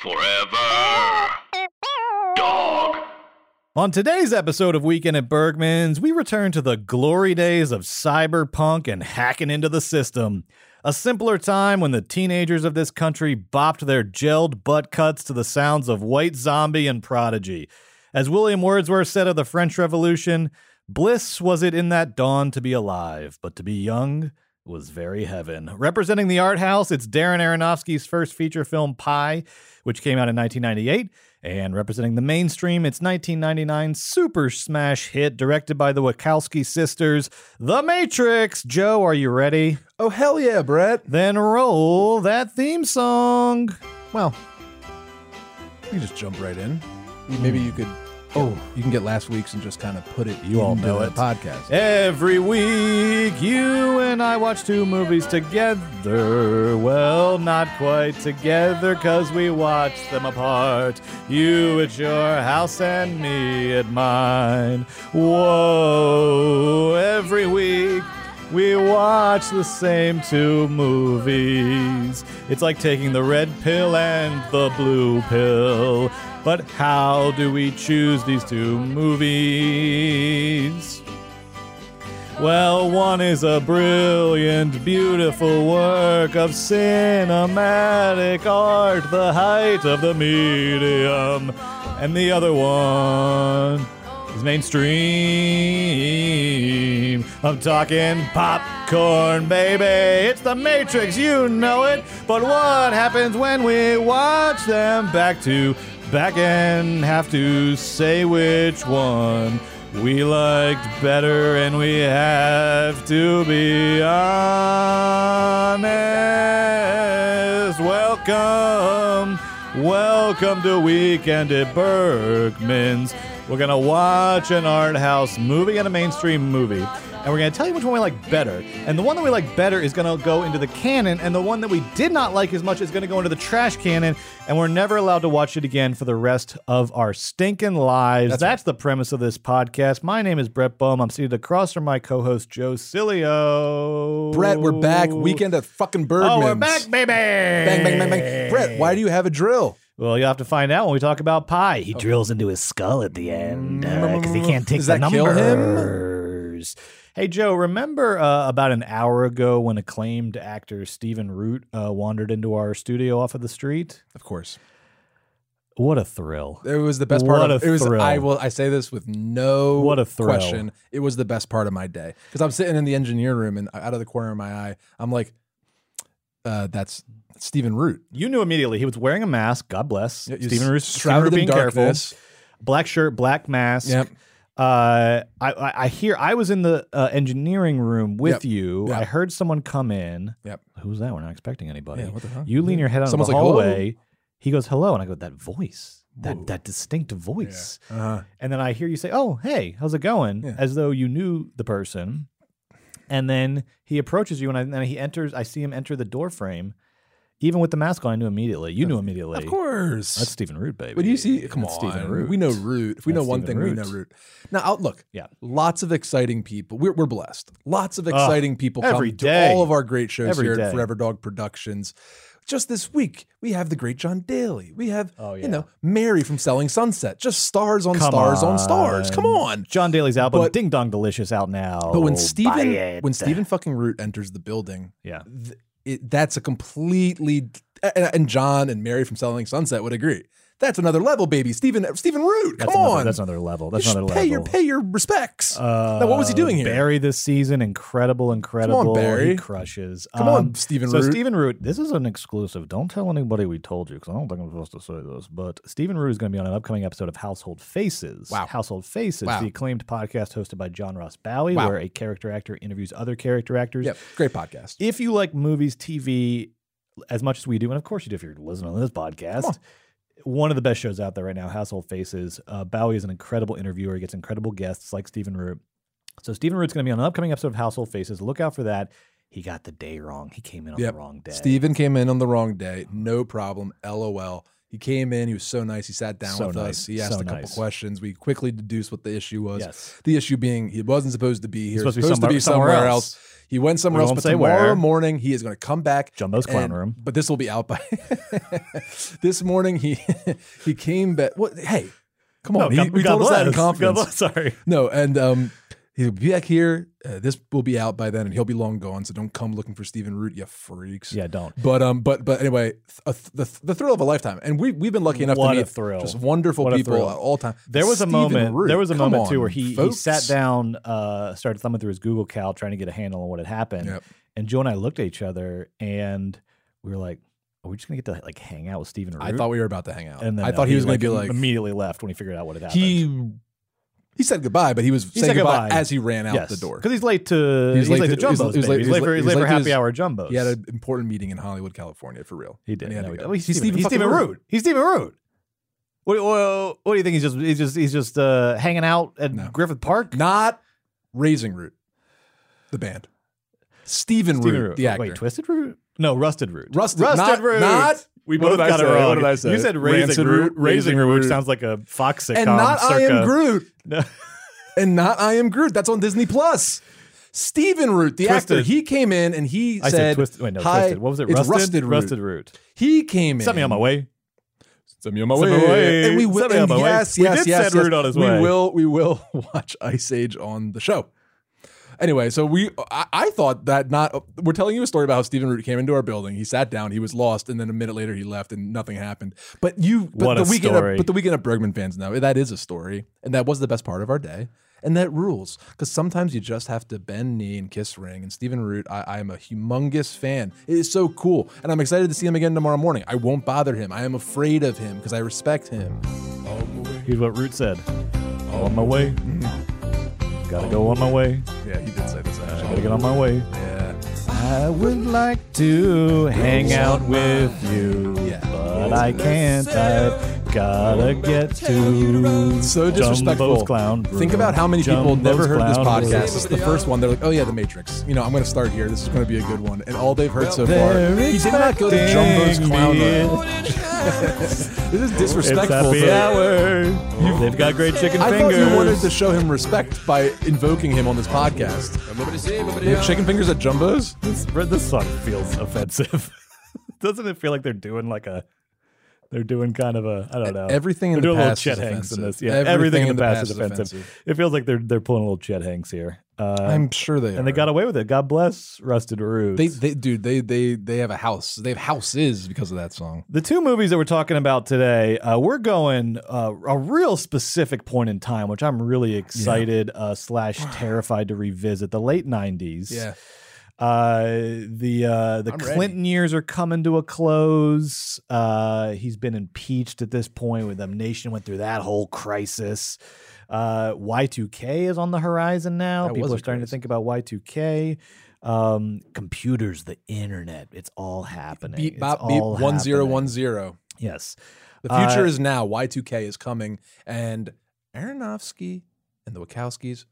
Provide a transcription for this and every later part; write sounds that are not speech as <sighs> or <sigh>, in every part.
Forever. Dog. On today's episode of Weekend at Bergman's, we return to the glory days of cyberpunk and hacking into the system. A simpler time when the teenagers of this country bopped their gelled butt cuts to the sounds of White Zombie and Prodigy. As William Wordsworth said of the French Revolution, bliss was it in that dawn to be alive, but to be young was very heaven. Representing the art house, it's Darren Aronofsky's first feature film, Pi, which came out in 1998. And representing the mainstream, it's 1999 super smash hit directed by the Wachowski sisters, The Matrix. Joe, are you ready? Oh, hell yeah, Brett. Then roll that theme song. Well, you just jump right in. Maybe you could. Oh, you can get last week's and just kind of put it. You all know the it. Podcast. Every week, you and I watch two movies together. Well, not quite together, cause we watch them apart. You at your house and me at mine. Whoa, every week. We watch the same two movies. It's like taking the red pill and the blue pill. But how do we choose these two movies? Well, one is a brilliant, beautiful work of cinematic art, the height of the medium. And the other one is mainstream. I'm talking popcorn, baby. It's the Matrix, you know it. But what happens when we watch them back to back and have to say which one we liked better and we have to be honest. Welcome, welcome to Weekend at Bergman's. We're gonna watch an art house movie and a mainstream movie, and we're gonna tell you which one we like better. And the one that we like better is gonna go into the canon, and the one that we did not like as much is gonna go into the trash canon, and we're never allowed to watch it again for the rest of our stinking lives. That's, the premise of this podcast. My name is Brett Bohm. I'm seated across from my co-host Joe Cilio. Brett, we're back. Weekend at fucking Bergman's. Oh, we're back, baby! Bang, bang, bang, bang. Brett, why do you have a drill? Well, you'll have to find out when we talk about Pi. He oh. drills into his skull at the end uh, mm, because he can't take Does the that kill him? Hey, Joe, remember uh, about an hour ago when acclaimed actor Stephen Root uh, wandered into our studio off of the street? Of course. What a thrill. It was the best part What of a it was thrill. I will I say this with no What a thrill. question. It was the best part of my day. Because I'm sitting in the engineer room and out of the corner of my eye, I'm like, uh, that's Stephen Root. You knew immediately. He was wearing a mask. God bless. Yeah, Stephen Root. Stephen Root in being careful. Black shirt, black mask. Yep. Uh, I, I I hear I was in the uh, engineering room with Yep. you. Yep. I heard someone come in. Yep. Who's that? We're not expecting anybody. Yeah, what the hell? You lean your head out Someone's the like, hallway. He goes, "Hello," and I go, "That voice, that that distinct voice." Uh-huh. And then I hear you say, "Oh, hey, how's it going?" Yeah. As though you knew the person. And then he approaches you, and, I, and he enters. I see him enter the door frame. Even with the mask on, I knew immediately. You knew immediately. Of course. That's Stephen Root, baby. When you see, come That's on, Stephen Root. we know Root. If we That's know one Stephen thing, we know Root. Now, out, look, Yeah. lots of exciting people. We're, we're blessed. Lots of exciting people every come day. to all of our great shows Every here day. at Forever Dog Productions. Just this week, we have the great Jon Daly. We have, Oh, yeah. you know, Mary from Selling Sunset. Just stars on Come stars on stars. Come on. Jon Daly's album But- Ding Dong Delicious out now. But when Buy Stephen it. when Stephen fucking Root enters the building, yeah, th- it, that's a completely and, and Jon and Mary from Selling Sunset would agree. That's another level, baby. Stephen Stephen Root. that's Come another, on. that's another level. That's You should another pay level. your pay your respects. Uh, now, what was he doing here? Barry this season, incredible, incredible. Come on, Barry. He crushes. Come on, Stephen So Root. Stephen Root, this is an exclusive. Don't tell anybody we told you because I don't think I'm supposed to say this. But Stephen Root is going to be on an upcoming episode of Household Faces. Wow. Household Faces, Wow. the acclaimed podcast hosted by John Ross Bowie, Wow. where a character actor interviews other character actors. Yep, great podcast. If you like movies, TV, as much as we do, and of course you do if you're listening to this podcast, one of the best shows out there right now, Household Faces. Uh, Bowie is an incredible interviewer. He gets incredible guests like Stephen Root. So Stephen Root's going to be on an upcoming episode of Household Faces. Look out for that. He got the day wrong. He came in on Yep. the wrong day. Stephen came in on the wrong day. No problem. LOL. He came in. He was so nice. He sat down So with nice. us. He asked So a couple nice. questions. We quickly deduced what the issue was. Yes. The issue being he wasn't supposed to be here. supposed He to be was supposed to be somewhere- somewhere, else. else. He went somewhere We else. But tomorrow where. morning he is going to come back. Jumbo's Clown and- Room. <laughs> But this will be out by <laughs> this morning. He <laughs> he came back. What? Hey, come on. No, he, God- we God told us that in bless. Confidence. bless. Sorry. No, and um, he'll be back here. Uh, this will be out by then, and he'll be long gone. So don't come looking for Stephen Root, you freaks. Yeah, don't. But um, but but anyway, th- th- the the thrill of a lifetime, and we we've been lucky enough What to a meet thrill. just wonderful What people at all time. There was a moment. Root, there was a moment too where he he sat down, uh, started thumbing through his Google Cal, trying to get a handle on what had happened. Yep. And Joe and I looked at each other, and we were like, "Are we just gonna get to like hang out with Stephen Root?" I thought we were about to hang out. and then I no, thought he was going to be like, like immediately left when he figured out what had happened. he. He said goodbye, but he was saying said goodbye, goodbye. as he ran out yes. the door. because he's late to He he's late late, to- to he was- Jumbo's. he was late- he's he late for, late- he's late for happy his- hour Jumbo's. He had an important meeting in Hollywood, California, for real. He did. He No, he- oh, he's, He's Stephen, he's Stephen Root. Root. He's Stephen Root. What, what, what do you think? He's just he's just he's just uh, hanging out at No. Griffith Park. Not Raising Root, the band. Stephen, Stephen Root, Root. the actor. Wait, Twisted Root? No, Rusted Root. Rusted- Rusted not- Root. not- we both got it wrong. What did I say? You said Raising Rancid Root, Root, Raising Raising Root, which sounds like a Fox sitcom. and not I am Groot. <laughs> No. and not I am Groot. That's on Disney Plus. Stephen Root, the actor, he came in and he I said, said twisted. Wait, no, "Hi." twisted. What was it? It's Rusted. Rusted Root. Rusted Root. He came in. Set me on my way. Send me on my Send way. on way. And we will. Send me on and my way. yes, We yes, did yes, send yes. Root on his we way. will. We will <laughs> watch Ice Age on the show. Anyway, so we, I, I thought that not, we're telling you a story about how Stephen Root came into our building. He sat down, he was lost, and then a minute later he left, and nothing happened. But you, but What the a weekend, story. Of, but the weekend of Bergman fans know that is a story, and that was the best part of our day, and that rules because sometimes you just have to bend knee and kiss ring. And Stephen Root, I, I am a humongous fan. It is so cool, and I'm excited to see him again tomorrow morning. I won't bother him. I am afraid of him because I respect him. Here's what Root said. On my way. Mm-hmm. Gotta go on my way. Yeah, he did say this I Gotta get on my way. Yeah. I would like to hang out with you, Yeah. but I can't. I've gotta get to So disrespectful. Jumbo's Clown Think about how many people Jumbo's never heard this Clown podcast. Room. This is the first one. They're like, "Oh yeah, The Matrix." You know, I'm going to start here. This is going to be a good one. And all they've heard so far, They're he did not go to Jumbo's expecting Clown. Room. <laughs> This is It's disrespectful. happy hour. They've got great chicken I fingers. thought you wanted to show him respect by invoking him on this podcast. They have chicken fingers at Jumbo's. This, this song feels offensive. <laughs> Doesn't it feel like they're doing like a? They're doing kind of a. I don't know. Everything in they're the doing past a little Chet Hanks in this. Yeah, Everything everything, in in the the past, past is offensive. offensive. It feels like they're they're pulling a little Chet Hanks here. Uh, I'm sure they are. and they got away with it. God bless Rusted Roots. They, they, dude, they, they, they have a house. They have houses because of that song. The two movies that we're talking about today, uh, we're going uh, a real specific point in time, which I'm really excited uh, slash <sighs> terrified to revisit. The late '90s. Uh, the uh, the I'm ready. Clinton years are coming to a close. Uh, he's been impeached at this point. With the nation went through that whole crisis. Uh, Y2K is on the horizon now. That People are starting to think about Y2K. Um, computers, the internet, it's all happening. Beep, bop, beep, all one zero one zero. Yes. The future Uh, is now. Y2K is coming. And Aronofsky and the Wachowskis,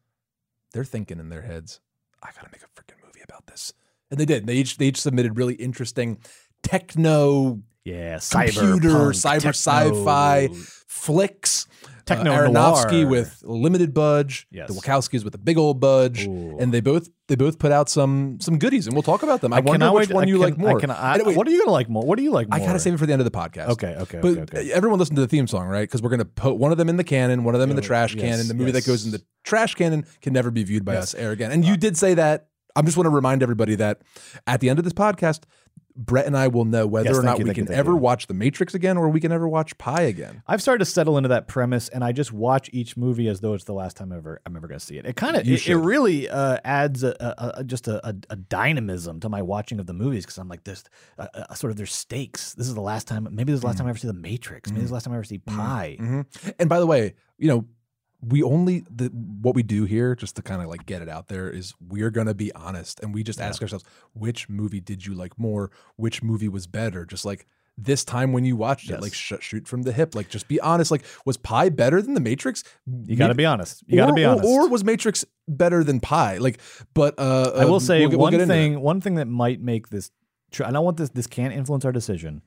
they're thinking in their heads, I got to make a about this. And they did. They each, they each submitted really interesting techno Yeah, computer, cyberpunk, cyber sci-fi flicks. Techno uh, Aronofsky noir. with limited budge, Yes. the Wachowskis with a big old budge, Ooh. and they both they both put out some some goodies, and we'll talk about them. I, wonder which wait- one I you can- like more. I can, I, Anyway, what are you gonna like more? What do you like more? I gotta save it for the end of the podcast. Okay, okay, But okay, okay. everyone listen to the theme song, right? Because we're gonna put one of them in the canon, one of them in the trash yes, canon. The movie that goes in the trash canon can never be viewed by Yes. us ever again. And you did say that. I just want to remind everybody that at the end of this podcast, Brett and I will know whether Yes, or not you, we thank you, can ever you. watch The Matrix again or we can ever watch Pi again. I've started to settle into that premise, and I just watch each movie as though it's the last time ever I'm ever going to see it. It kind of it, it really uh, adds a, a, a, just a, a, a dynamism to my watching of the movies because I'm like this uh, uh, sort of there's stakes. This is the last time. Maybe this is the last time I ever see the Matrix. Maybe this is the last time I ever see Pi. Mhm. And by the way, you know, we only the what we do here, just to kind of like get it out there, is we're gonna be honest and we just ask ourselves, which movie did you like more? Which movie was better? Just like this time when you watched it? Like sh- shoot from the hip. Like just be honest. Like was Pi better than the Matrix? You got to be honest. You got to Or- be honest. Or, was Matrix better than Pi? Like, but uh, I will um, say we'll get- we'll one thing. One thing that might make this. Tr- I don't want this. This can't influence our decision.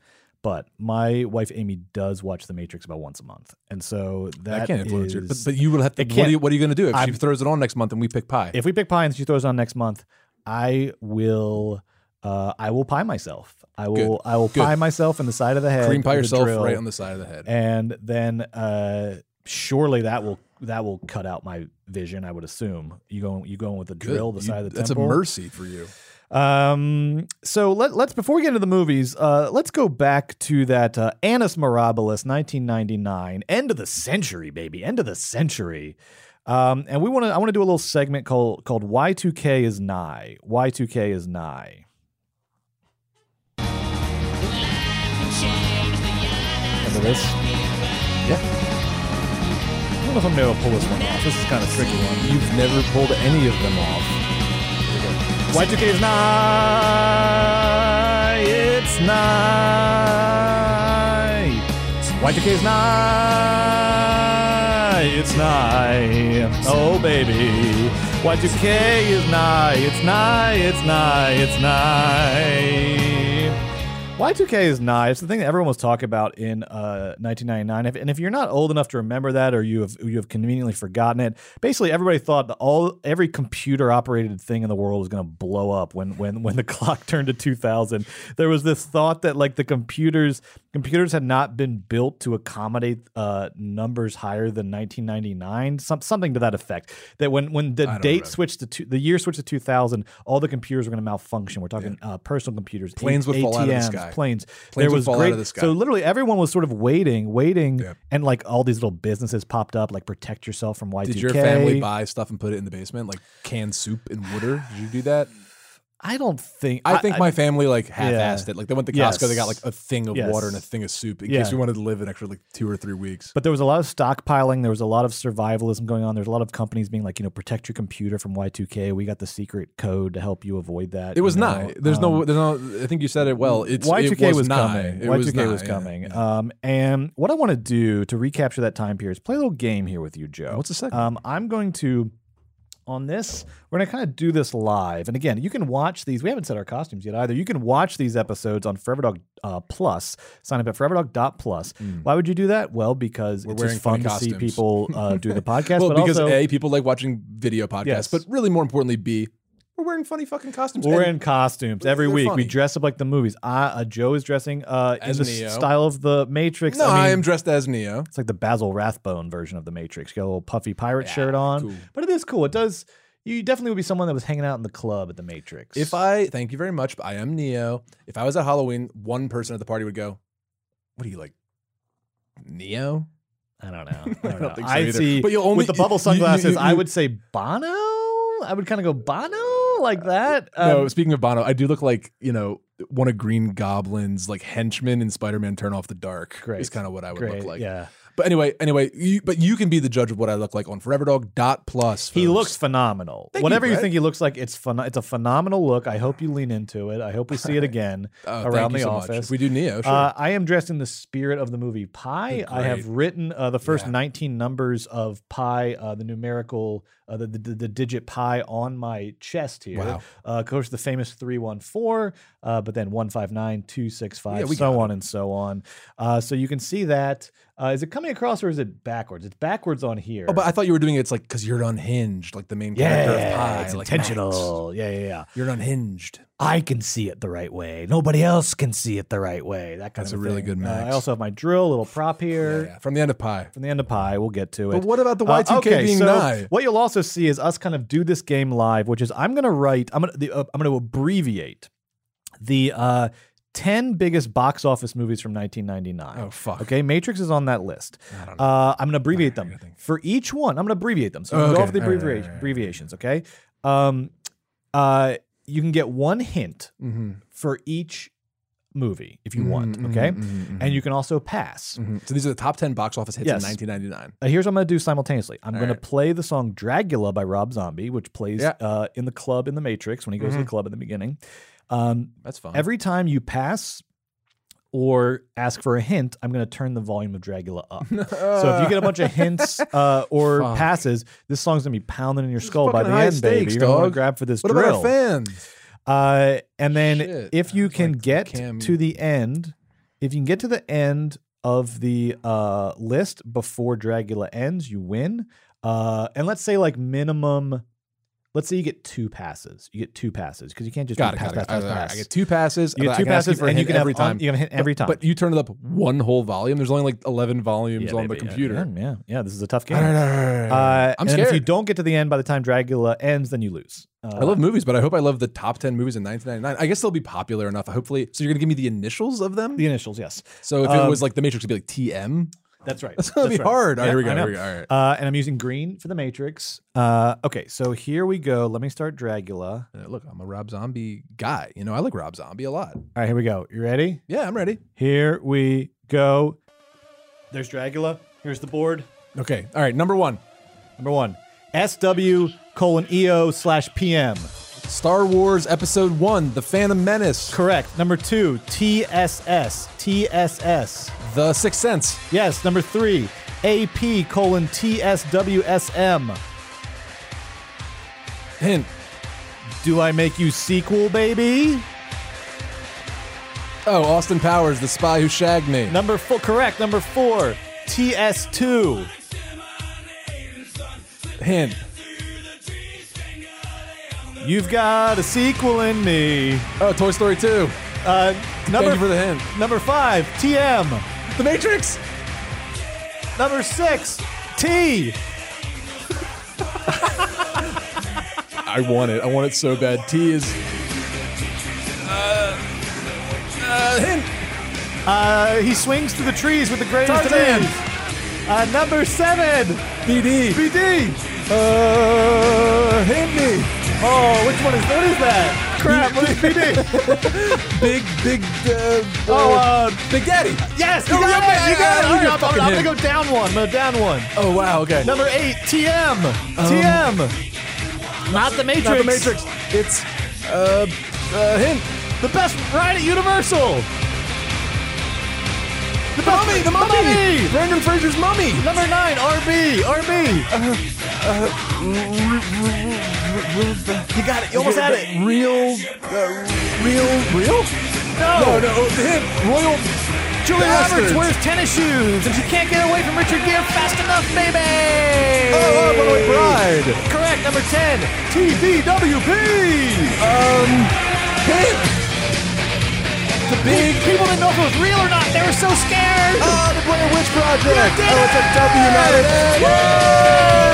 But my wife Amy does watch The Matrix about once a month, and so that That can't influence her. But, but you will have to. What are you, what are you going to do if I'm- she throws it on next month and we pick Pi? if we pick Pi and she throws it on next month, I will. Uh, I will pie myself. I will. I will Good. pie myself in the side of the head. Cream pie yourself right on the side of the head. and then uh, surely that will that will cut out my vision. I would assume you going you going with the Good. drill the You- side of the That's temple. a mercy for you. Um, so let, let's before we get into the movies, uh, let's go back to that uh, Annus Mirabilis, 1999, end of the century, baby, end of the century. Um, and we want to I want to do a little segment called called Y2K is nigh. Y2K is nigh. Remember this? Yeah. I don't know if I'm gonna pull this one off. This is kind of tricky one. You've never pulled any of them off. Y2K is nigh. It's nigh. Y2K is nigh. It's nigh. Oh, baby. Y2K is nigh. It's nigh. It's nigh. It's nigh. Y2K is nigh. It's the thing that everyone was talking about in uh, 1999. If, and if you're not old enough to remember that, or you have you have conveniently forgotten it, basically everybody thought that all every computer operated thing in the world was going to blow up when when when the <laughs> clock turned to 2000. There was this thought that like the computers computers had not been built to accommodate uh, numbers higher than 1999, some, something to that effect. That when when the date remember. switched to two, the year switched to 2000, all the computers were going to malfunction. We're talking uh, personal computers, Planes would fall out of the ATMs, sky. Planes. Planes there would was fall out great. of the sky. So literally everyone was sort of waiting, waiting, Yeah. and like all these little businesses popped up, like protect yourself from Y2K. Did your family buy stuff and put it in the basement, like canned soup and water? Did you do that? I don't think. I think my family like half-assed Yeah. it. Like they went to Costco, Yes. they got like a thing of Yes. water and a thing of soup in Yeah. case we wanted to live an extra like two or three weeks. But there was a lot of stockpiling. There was a lot of survivalism going on. There's a lot of companies being like, you know, protect your computer from Y2K. We got the secret code to help you avoid that. It was you know? nigh. There's no, Um, there's no. I think you said it well. It's Y2K it was, was, nigh. coming. It Y2K was, was coming. yeah. Um, and what I want to do to recapture that time period is play a little game here with you, Joe. What's the second? Um, I'm going to on this. We're going to kind of do this live. And again, you can watch these. We haven't set our costumes yet either. You can watch these episodes on Forever Dog uh, Plus. Sign up at foreverdog.plus. Why would you do that? Well, because. We're it's just fun to see costumes. people uh, do the <laughs> podcast. well, because also, a people like watching video podcasts, Yes. but really more importantly, b we're wearing funny fucking costumes. We're And in costumes every they're week. funny. We dress up like the movies. I, uh, Joe is dressing uh, in As the Neo. style of the Matrix. No, I, I, am dressed as Neo. It's like the Basil Rathbone version of the Matrix. You got a little puffy pirate shirt on, cool. but it is cool. It does. You definitely would be someone that was hanging out in the club at the Matrix. If I thank you very much, but I am Neo. If I was at Halloween, one person at the party would go, "What are you like, Neo?" I don't know. I <laughs> don't, don't know. think so I'd either. see But you'll only- with the bubble <laughs> you- you- sunglasses. you- I would say Bono. I would kind of go Bono like that. no, Um, speaking of Bono, I do look like you know one of Green Goblin's like henchmen in Spider-Man: Turn Off the Dark. Great. is kind of what I would great. look like. Yeah, But anyway, anyway, you, but you can be the judge of what I look like on ForeverDog.plus. he folks. looks phenomenal. Thank Whatever you, Brett. think he looks like, it's fun. It's a phenomenal look. I hope you lean into it. I hope we see it again thank around you the so much. office. If we do Neo, sure. Uh, I am dressed in the spirit of the movie Pi. I have written uh, the first Yeah. 19 numbers of Pi, uh, the numerical, uh, the, the the digit Pi on my chest here. Wow. Uh, of course, the famous 314, uh, but then 159, 265, Yeah, so got on and so on. Uh, so you can see that. Uh, is it coming across or is it backwards? It's backwards on here. oh, but I thought you were doing it. It's like because you're unhinged, like the main character of yeah, Pi. it's like intentional. Yeah, yeah, yeah. You're unhinged. I can see it the right way. Nobody else can see it the right way. That kind That's of a really thing. good Uh, I also have my drill, little prop here. yeah. From the end of Pi. From the end of Pi, we'll get to it. But what about the Uh, Y2K okay, being so nigh? What you'll also see is us kind of do this game live, which is I'm going to write. I'm going to. Uh, I'm going to abbreviate the uh, ten biggest box office movies from 1999. Oh fuck. Okay, Matrix is on that list. I don't know. Uh, I'm going to abbreviate them for each one. I'm going to abbreviate them. So Oh, we go okay. off the right, abbrevi- right, all right. abbreviations. Okay. Um, uh, you can get one hint Mm-hmm. for each movie if you Mhm, want. mhm, Okay, mhm, mhm. and you can also pass. Mhm. So these are the top ten box office hits Yes. in 1999. Uh, here's what I'm going to do simultaneously. I'm going right. to play the song Dragula by Rob Zombie, which plays Yeah. uh, in the club in The Matrix when he goes to the club in the beginning. Um, That's fine. every time you pass or ask for a hint, I'm going to turn the volume of Dragula up. <laughs> so if you get a bunch of hints uh, or <laughs> Fuck. passes, this song's going to be pounding in your skull by the end, baby. stakes, You're going to want dog. to grab for this What drill. about our fans? Uh, and then Shit. if you can like, get to the end, if you can get to the end of the uh, list before Dragula ends, you win. Uh, and let's say like minimum, let's say you get two passes. You get two passes because you can't just Got do it. pass, Got it. pass, pass, I, pass. get two passes. You get two passes, for and you can every time. you can hit every time. But, you turn it up one whole volume. There's only like 11 volumes Yeah, on the computer. Yeah, yeah, yeah, This is a tough game. Uh, I'm and scared. if you don't get to the end by the time Dragula ends, then you lose. Uh, I love movies, but I hope I love the top 10 movies in 1999. I guess they'll be popular enough. Hopefully. So you're going to give me the initials of them? the initials. Yes, So if Um, it was like The Matrix, it'd be like TM. That's right. That's going to be right. hard. All right, Yeah, here we go. Here we go. All right. Uh, and I'm using green for the Matrix. Uh, okay, so here we go. Let me start Dragula. Uh, look, I'm a Rob Zombie guy. You know, I like Rob Zombie a lot. All right, here we go. You ready? Yeah, I'm ready. Here we go. There's Dragula. Here's the board. Okay. All right. Number one Number one, SW colon EO slash PM. Star Wars Episode One The Phantom Menace. Correct. Number two, TSS. TSS. The Sixth Sense. Yes. Number three, AP colon TSWSM. Hint. Do I make you sequel, baby? Oh, Austin Powers, The Spy Who Shagged Me. Number four, correct. Number four, TS2. Hint. You've got a sequel in me. Oh, Toy Story 2. Uh, number Thank you for the hint. number five, TM. The Matrix. Number six, T. <laughs> I want it. I want it so bad. T is. Uh, uh, hint. Uh, he swings through the trees with the greatest Tarzan. demand. Uh, number seven, BD. BD. Uh, hint me. Oh, which one is what is that? Crap, what is BD? <laughs> Big, big. Uh, oh, uh, uh, Big Daddy. yes, you Oh, got yeah, it, you got it. yeah, All right, I'm, I'm, I'm gonna go down one. I'm gonna down one. Oh wow. Okay. Number eight, TM. TM. Not the Matrix. Not the Matrix. It's uh, uh hint. The best ride at Universal. The mummy. The mummy. Mummy! Brendan Fraser's mummy. Number nine, RB. RB. you got it. You almost had it. Real. Uh, real. Real. No. No. No. The hint. Royal. Julie. Roberts wears tennis shoes and she can't get away from Richard Gere fast enough, baby. Oh, oh, Runaway Bride. Correct. Number 10, TBWP. Um. Hint. The big. People didn't know if it was real or not. They were so scared. Oh, the Blair Witch Project. You did oh, it's a W it! W, not an N. Yeah.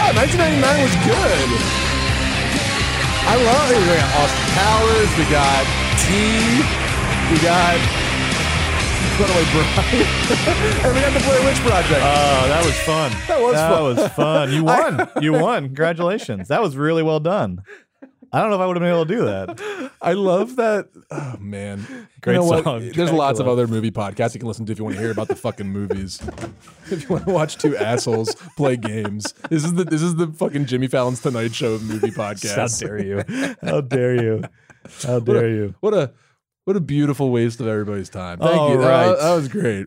Oh, 1999 ah, was good. I love it. We got Austin Powers. We got T. We got Runaway Bride. <laughs> and we got the Blair Witch Project. Oh, that was fun. That was that fun. was fun. You <laughs> won. you won. Congratulations. That was really well done. I don't know if I would have been able to do that. <laughs> I love that. Oh man, Great you know what? song, There's lots of other movie podcasts you can listen to if you want to hear about the fucking movies. <laughs> if you want to watch two assholes play games, this is the this is the fucking Jimmy Fallon's Tonight Show movie podcast. How dare you? How dare you? How dare you? What a what a beautiful waste of everybody's time. Thank All you. That- right. that was great.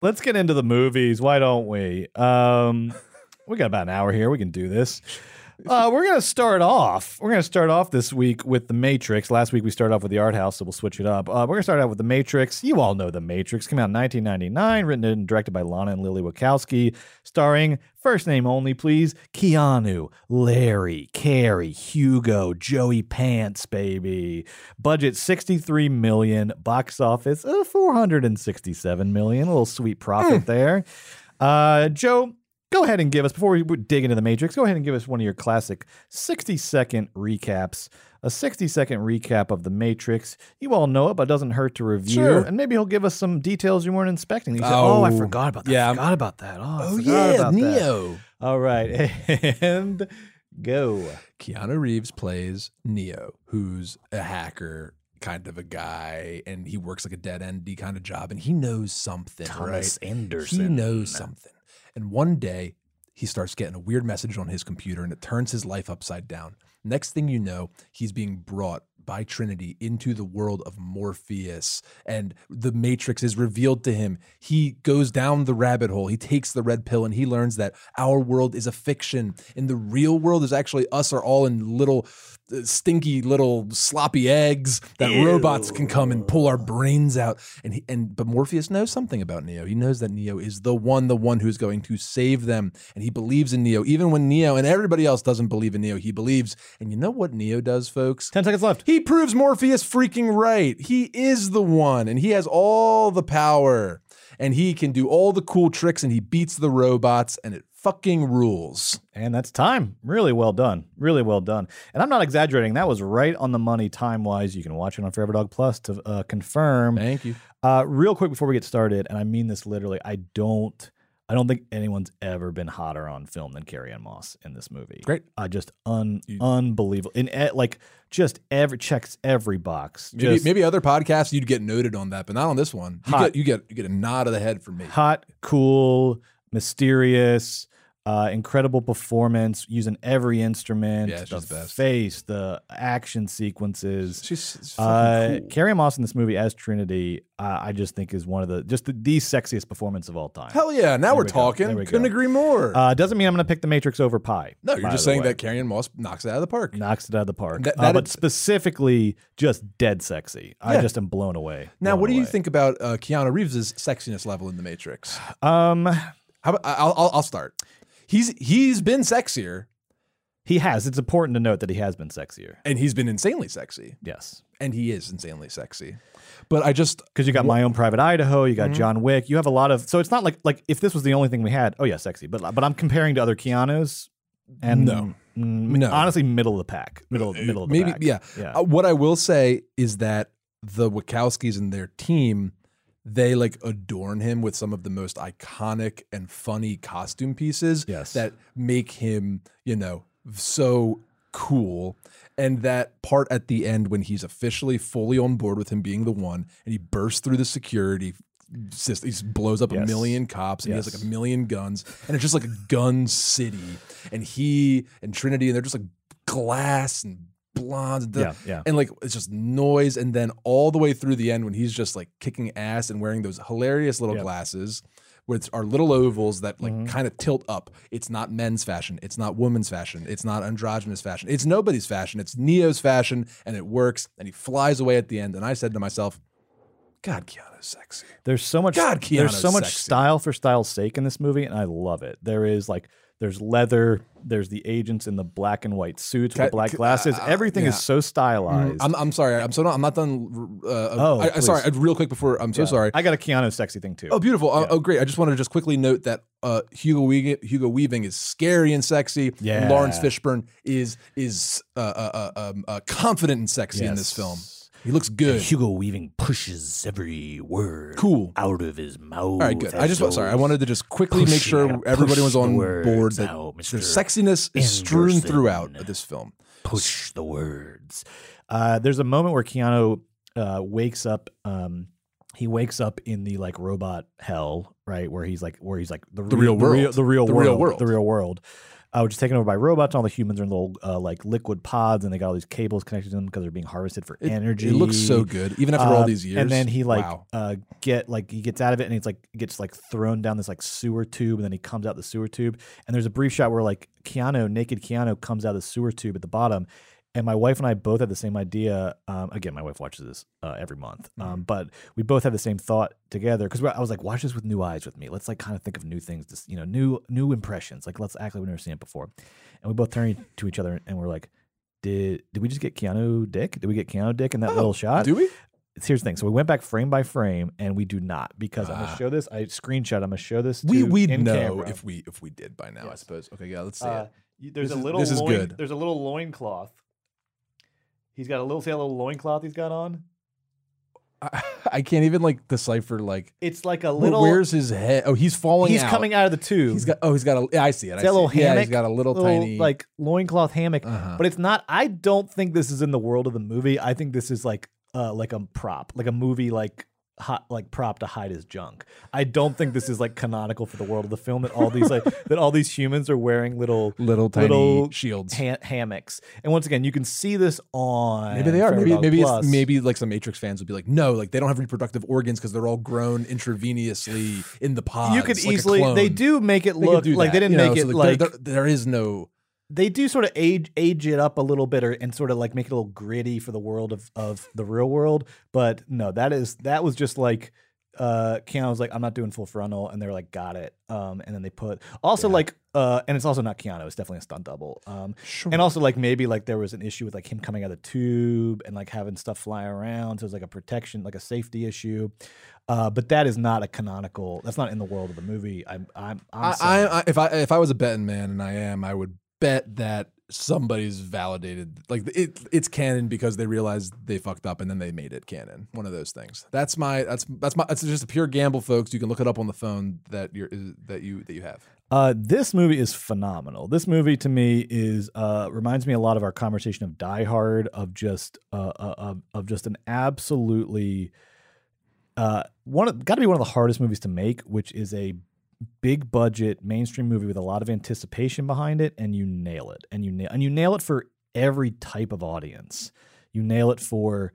Let's get into the movies. Why don't we? Um, <laughs> we got about an hour here. We can do this. <laughs> Uh, we're gonna start off. We're gonna start off this week with The Matrix. Last week we started off with The Art House, so we'll switch it up. Uh, we're gonna start out with The Matrix. You all know The Matrix. Came out in 1999, written and directed by Lana and Lily Wachowski, starring first name only, please, Keanu, Larry, Carrie, Hugo, Joey Pants, baby. Budget 63 million, box office uh, 467 million. A little sweet profit there. Uh, Joe, go ahead and give us before we dig into the Matrix. Go ahead and give us one of your classic sixty second recaps. A sixty second recap of the Matrix. You all know it, but it doesn't hurt to review. Sure. And maybe he'll give us some details you weren't expecting. You said, "Oh, oh I Oh, forgot about that. yeah, I forgot about that. Oh, I Oh forgot yeah, about that." Neo. All right, <laughs> and go. Keanu Reeves plays Neo, who's a hacker kind of a guy, and he works like a dead endy kind of job, and he knows something, Thomas right? Anderson. He knows something. And one day, he starts getting a weird message on his computer, and it turns his life upside down. Next thing you know, he's being brought by Trinity into the world of Morpheus, and the Matrix is revealed to him. He goes down the rabbit hole. He takes the red pill, and he learns that our world is a fiction, and the real world is actually us are all in little stinky little sloppy eggs that robots can come and pull our brains out. And he and but Morpheus knows something about Neo. He knows that Neo is the one, the one who's going to save them, and he believes in Neo, even when Neo and everybody else doesn't believe in Neo. He believes. And you know what Neo does, folks? Ten seconds left. He proves Morpheus freaking right. He is the one, and he has all the power, and he can do all the cool tricks, and he beats the robots, and it fucking rules. And that's time. Really well done. Really well done. And I'm not exaggerating. That was right on the money time wise. You can watch it on Forever Dog Plus to uh, confirm. Thank you. Uh, real quick before we get started, and I mean this literally, I don't. I don't think anyone's ever been hotter on film than Carrie Ann Moss in this movie. Great. uh, just un unbelievable. In like just every checks every box. Maybe, maybe other podcasts you'd get noted on that, but not on this one. You Hot. get you get you get a nod of the head from me. hot, cool, mysterious, uh, incredible performance using every instrument. Yeah, she's the the best. face, the action sequences. She's, Uh, cool. Carrie Moss in this movie as Trinity, uh, I just think is one of the just the, the sexiest performance of all time. Hell yeah! Now There we're we talking. We Couldn't go. agree more. Uh, doesn't mean I'm going to pick the Matrix over Pi. no, you're just saying way. that Carrie Moss knocks it out of the park. knocks it out of the park. That- Uh, that but specifically, just dead sexy. I just am blown away. now, blown what do you think about uh, Keanu Reeves' sexiness level in The Matrix? Um, How about, I'll, I'll, I'll start. He's he's been sexier, he has. It's important to note that he has been sexier. and he's been insanely sexy, Yes. and he is insanely sexy. But I just Because you got my own private Idaho, you Mm-hmm. got John Wick, you have a lot of. So it's not like like if this was the only thing we had. Oh yeah, sexy. But but I'm comparing to other Keanu's, and No. mm, No. honestly, middle of the pack, middle middle of the maybe pack. yeah. yeah. Uh, what I will say is that the Wachowskis and their team, they like adorn him with some of the most iconic and funny costume pieces Yes. that make him, you know, so cool. And that part at the end when he's officially fully on board with him being the one and he bursts through the security system, he blows up a million cops and he has like a million guns and it's just like a gun city. And he and Trinity and they're just like glass and blondes and, Yeah, yeah. and like it's just noise and then all the way through the end when he's just like kicking ass and wearing those hilarious little Yep. glasses which are little ovals that Mm-hmm. like kind of tilt up it's not men's fashion it's not women's fashion it's not androgynous fashion it's nobody's fashion it's neo's fashion and it works and he flies away at the end and i said to myself god keanu's sexy There's so much. God, Keanu's there's so much sexy. style for style's sake in this movie, and I love it. There is like. There's leather. There's the agents in the black and white suits with black glasses. uh, Everything yeah. is so stylized. I'm, I'm sorry i'm so not, i'm not done uh, Oh, I, sorry uh, real quick before i'm so Yeah. sorry I got a Keanu sexy thing too. Oh, beautiful. Oh, oh, great. I just wanted to just quickly note that uh, Hugo Weaving, Hugo Weaving is scary and sexy. Yeah. And Laurence Fishburne is is uh, uh, uh, um, uh, confident and sexy in this film. He looks good. Hugo Weaving pushes every word Cool. out of his mouth. All right, good. I just sorry. I wanted to just quickly make pushing- sure everybody push was the on words board that out, the sexiness is strewn Anderson. throughout this film. push the words. Uh, there's a moment where Keanu uh, wakes up. Um, he wakes up in the like robot hell, right? Where he's like, where he's like the, The re- real the real, world. the real The world, real world. the real world. Uh, which is taken over by robots. And all the humans are in little uh, like liquid pods, and they got all these cables connected to them because they're being harvested for It, energy. It looks so good, even after all Uh, these years. And then he like wow. uh get like he gets out of it and he's like gets like thrown down this like sewer tube and then he comes out the sewer tube and there's a brief shot where like Keanu, naked Keanu comes out of the sewer tube at the bottom. And my wife and I both had the same idea. Um, again, my wife watches this uh, every month, Mm-hmm. um, but we both had the same thought together because I was like, "Watch this with new eyes with me. Let's like kind of think of new things, just you know, new new impressions. Like let's act like we've never seen it before." And we both turned to each other and we're like, "Did did we just get Keanu Dick? Did we get Keanu Dick in that little shot?" Oh, Do we? here's the thing. So we went back frame by frame, and we do not because I'm gonna show this. I screenshot. I'm gonna show this. Ah. we in know camera. if we if we did by now. I suppose. Okay, yeah, let's see Uh, it. there's This a is- little this is good. There's a little loincloth. He's got a little see that little loincloth he's got on. I, <laughs> I can't even like decipher like It's like a little. where's his head? Oh, he's falling. he's out. coming out of the tube. He's got. Oh, he's got a. Yeah, I see it. I See little it. Yeah, hammock. he's got a little, tiny. like loincloth hammock. Uh-huh. But it's not. I don't think this is in the world of the movie. I think this is like uh like a prop, like a movie like hot like prop to hide his junk. I don't think this is like canonical for the world of the film that all these like <laughs> that all these humans are wearing little little tiny little shields. ha- hammocks. And once again, you can see this on Maybe they are. Maybe maybe Plus. it's, maybe like some Matrix fans would be like, no, like they don't have reproductive organs because they're all grown intravenously in the pod. you could like easily they do make it They look do like they didn't you know, make so, it like, like there, there, there is no. They do sort of age age it up a little bit or, and sort of like make it a little gritty for the world of, of the real world. But no, that is that was just like uh Keanu was like, I'm not doing full frontal, and they were like, got it. Um, and then they put also like uh, and it's also not Keanu, it's definitely a stunt double. Um, and also like maybe like there was an issue with like him coming out of the tube and like having stuff fly around, so it's like a protection, like a safety issue. Uh, but that is not a canonical. That's not in the world of the movie. I'm I'm I'm I. I, I if I if I was a betting man, and I am, I would bet that somebody's validated like it it's canon because they realized they fucked up and then they made it canon. One of those things. That's my that's that's my that's just a pure gamble folks. You can look it up on the phone that you're that you that you have. Uh, this movie is phenomenal. This movie to me is uh, reminds me a lot of our conversation of Die Hard, of just uh, uh, of, of just an absolutely uh, one got to be one of the hardest movies to make, which is a big budget mainstream movie with a lot of anticipation behind it, and you nail it, and you nail and you nail it for every type of audience. You nail it for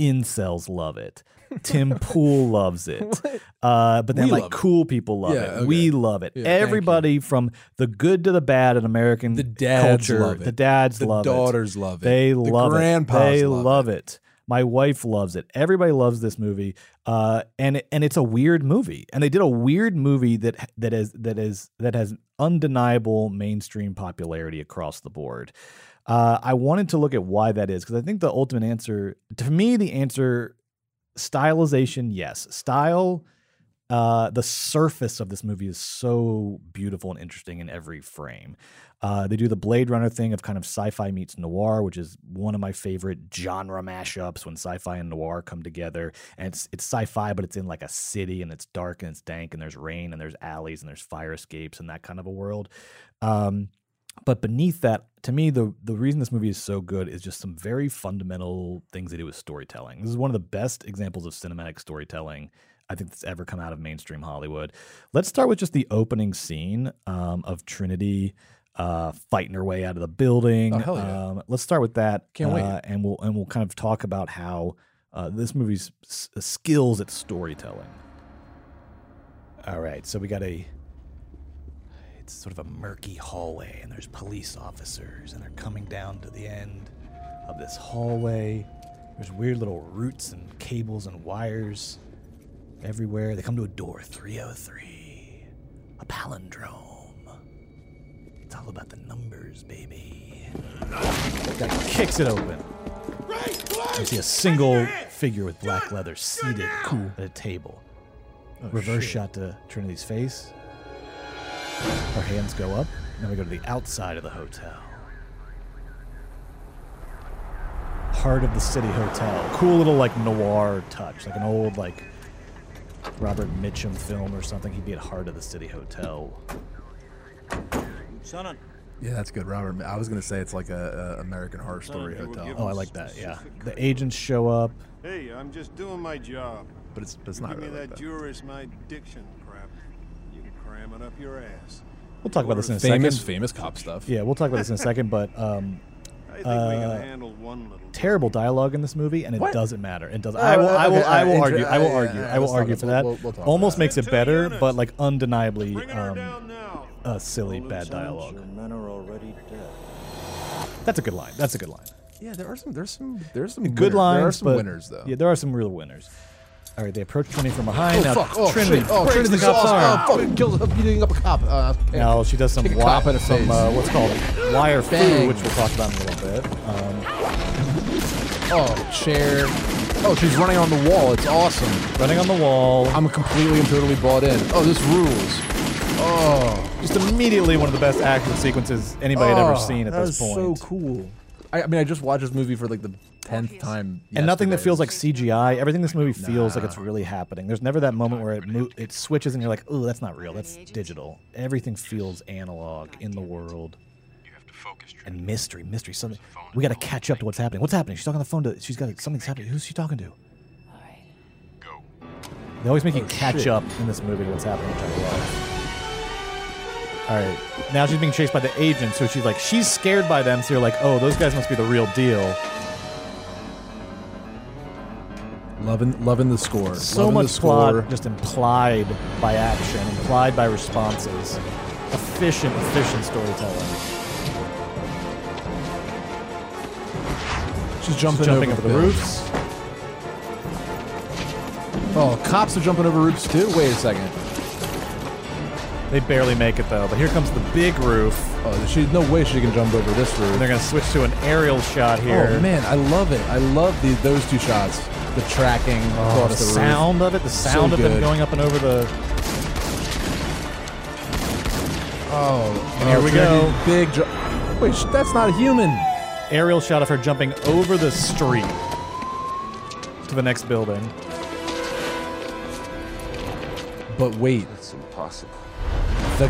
incels love it. <laughs> Tim Pool loves it. Uh, but then We like love it. cool people love Yeah, it. okay. We love it. Yeah. Everybody from the good to the bad in American The dads culture. love it. The dads the love it. The daughters love it They the love it. They love, love it. it. My wife loves it. Everybody loves this movie. Uh, and and it's a weird movie. And they did a weird movie that that is that is that has undeniable mainstream popularity across the board. Uh, I wanted to look at why that is because I think the ultimate answer, to me, the answer, stylization, yes, style. Uh, the surface of this movie is so beautiful and interesting in every frame. Uh, they do the Blade Runner thing of kind of sci-fi meets noir, which is one of my favorite genre mashups when sci-fi and noir come together. And it's it's sci-fi, but it's in like a city and it's dark and it's dank and there's rain and there's alleys and there's fire escapes and that kind of a world. Um, but beneath that, to me, the the reason this movie is so good is just some very fundamental things they do with storytelling. This is one of the best examples of cinematic storytelling I think that's ever come out of mainstream Hollywood. Let's start with just the opening scene um, of Trinity uh, fighting her way out of the building. Oh, yeah. um, let's start with that. Can't wait. uh, and we'll and we'll kind of talk about how uh, this movie's s- skills at storytelling. All right, so we got a it's sort of a murky hallway and there's police officers and they're coming down to the end of this hallway there's weird little roots and cables and wires everywhere. They come to a door 303 a palindrome. It's all about the numbers baby. Guy kicks it open. You see a single figure with black leather seated at a table. Oh, Reverse shot to trinity's face. Our hands go up, then we go to the outside of the hotel. Heart of the City Hotel. Cool little like noir touch, like an old like Robert Mitchum film or something. He'd be at Heart of the City Hotel. yeah that's good robert i was gonna say it's like a, a american horror story hotel Oh, I like that. Yeah, the agents show up. Hey, I'm just doing my job. but it's, but it's not Give me really like that that. jurist my diction crap. You can cram it up your ass. We'll talk about this in a famous second. famous famous cop stuff Yeah, we'll talk about this in a second. But um, I think we Uh, handle one little. terrible dialogue in this movie, and it What? doesn't matter. It doesn't. Oh, I will. I will. okay, I will uh, argue. I will uh, argue. yeah, I will let's talk argue about- for that. we'll- we'll Almost makes it better, units. but like undeniably um, down a silly Well, bad dialogue. Men are already dead. That's a good line. That's a good line. yeah there are some there's some there's some Good winner- lines. there are some but- winners though Yeah, there are some real winners. All right, they approach Trinity from behind. Oh now fuck! Oh Trinity shit! Oh, breaks Trinity the cop's arm. Oh, fucking kills up beating up a cop. Uh, Now she does some Kick a wi- cop some face. uh, what's called wire fu, which we'll talk about in a little bit. Um, oh, chair. Oh, she's running on the wall. It's awesome. Running on the wall. I'm completely and totally bought in. Oh, this rules. Oh, Just immediately one of the best action sequences anybody had ever Oh, seen at that this is point. So cool. I, I mean, I just watched this movie for like the tenth time. and nothing that feels like CGI. Everything in this movie feels like it's really happening. There's never that moment where it mo- it switches and you're like, "Oh, that's not real. That's digital." Everything feels analog in the world. And mystery, mystery. Something we got to catch up to what's happening. What's happening? She's talking on the phone to. She's got something's happening. Who's she talking to? Go. They always make you oh, catch shit. up in this movie to what's happening, which I love. All right, now she's being chased by the agents, so she's like, she's scared by them. So you're like, oh, those guys must be the real deal. Loving loving the score. so loving much plot just implied by action, implied by responses. Efficient, efficient storytelling. She's jumping, Jumping over, over the roofs. Oh, cops are jumping over roofs too. Wait a second. They barely make it though, but here comes the big roof, Oh, she no way she can jump over this roof. and they're gonna switch to an aerial shot here. Oh man, I love it. I love the, those two shots. The tracking Oh, across the the, roof. sound of it, the sound of them going up and over the. Oh, And here oh, we go. Big. Ju- Wait, that's not a human. aerial shot of her jumping over the street to the next building. But wait, It's impossible. the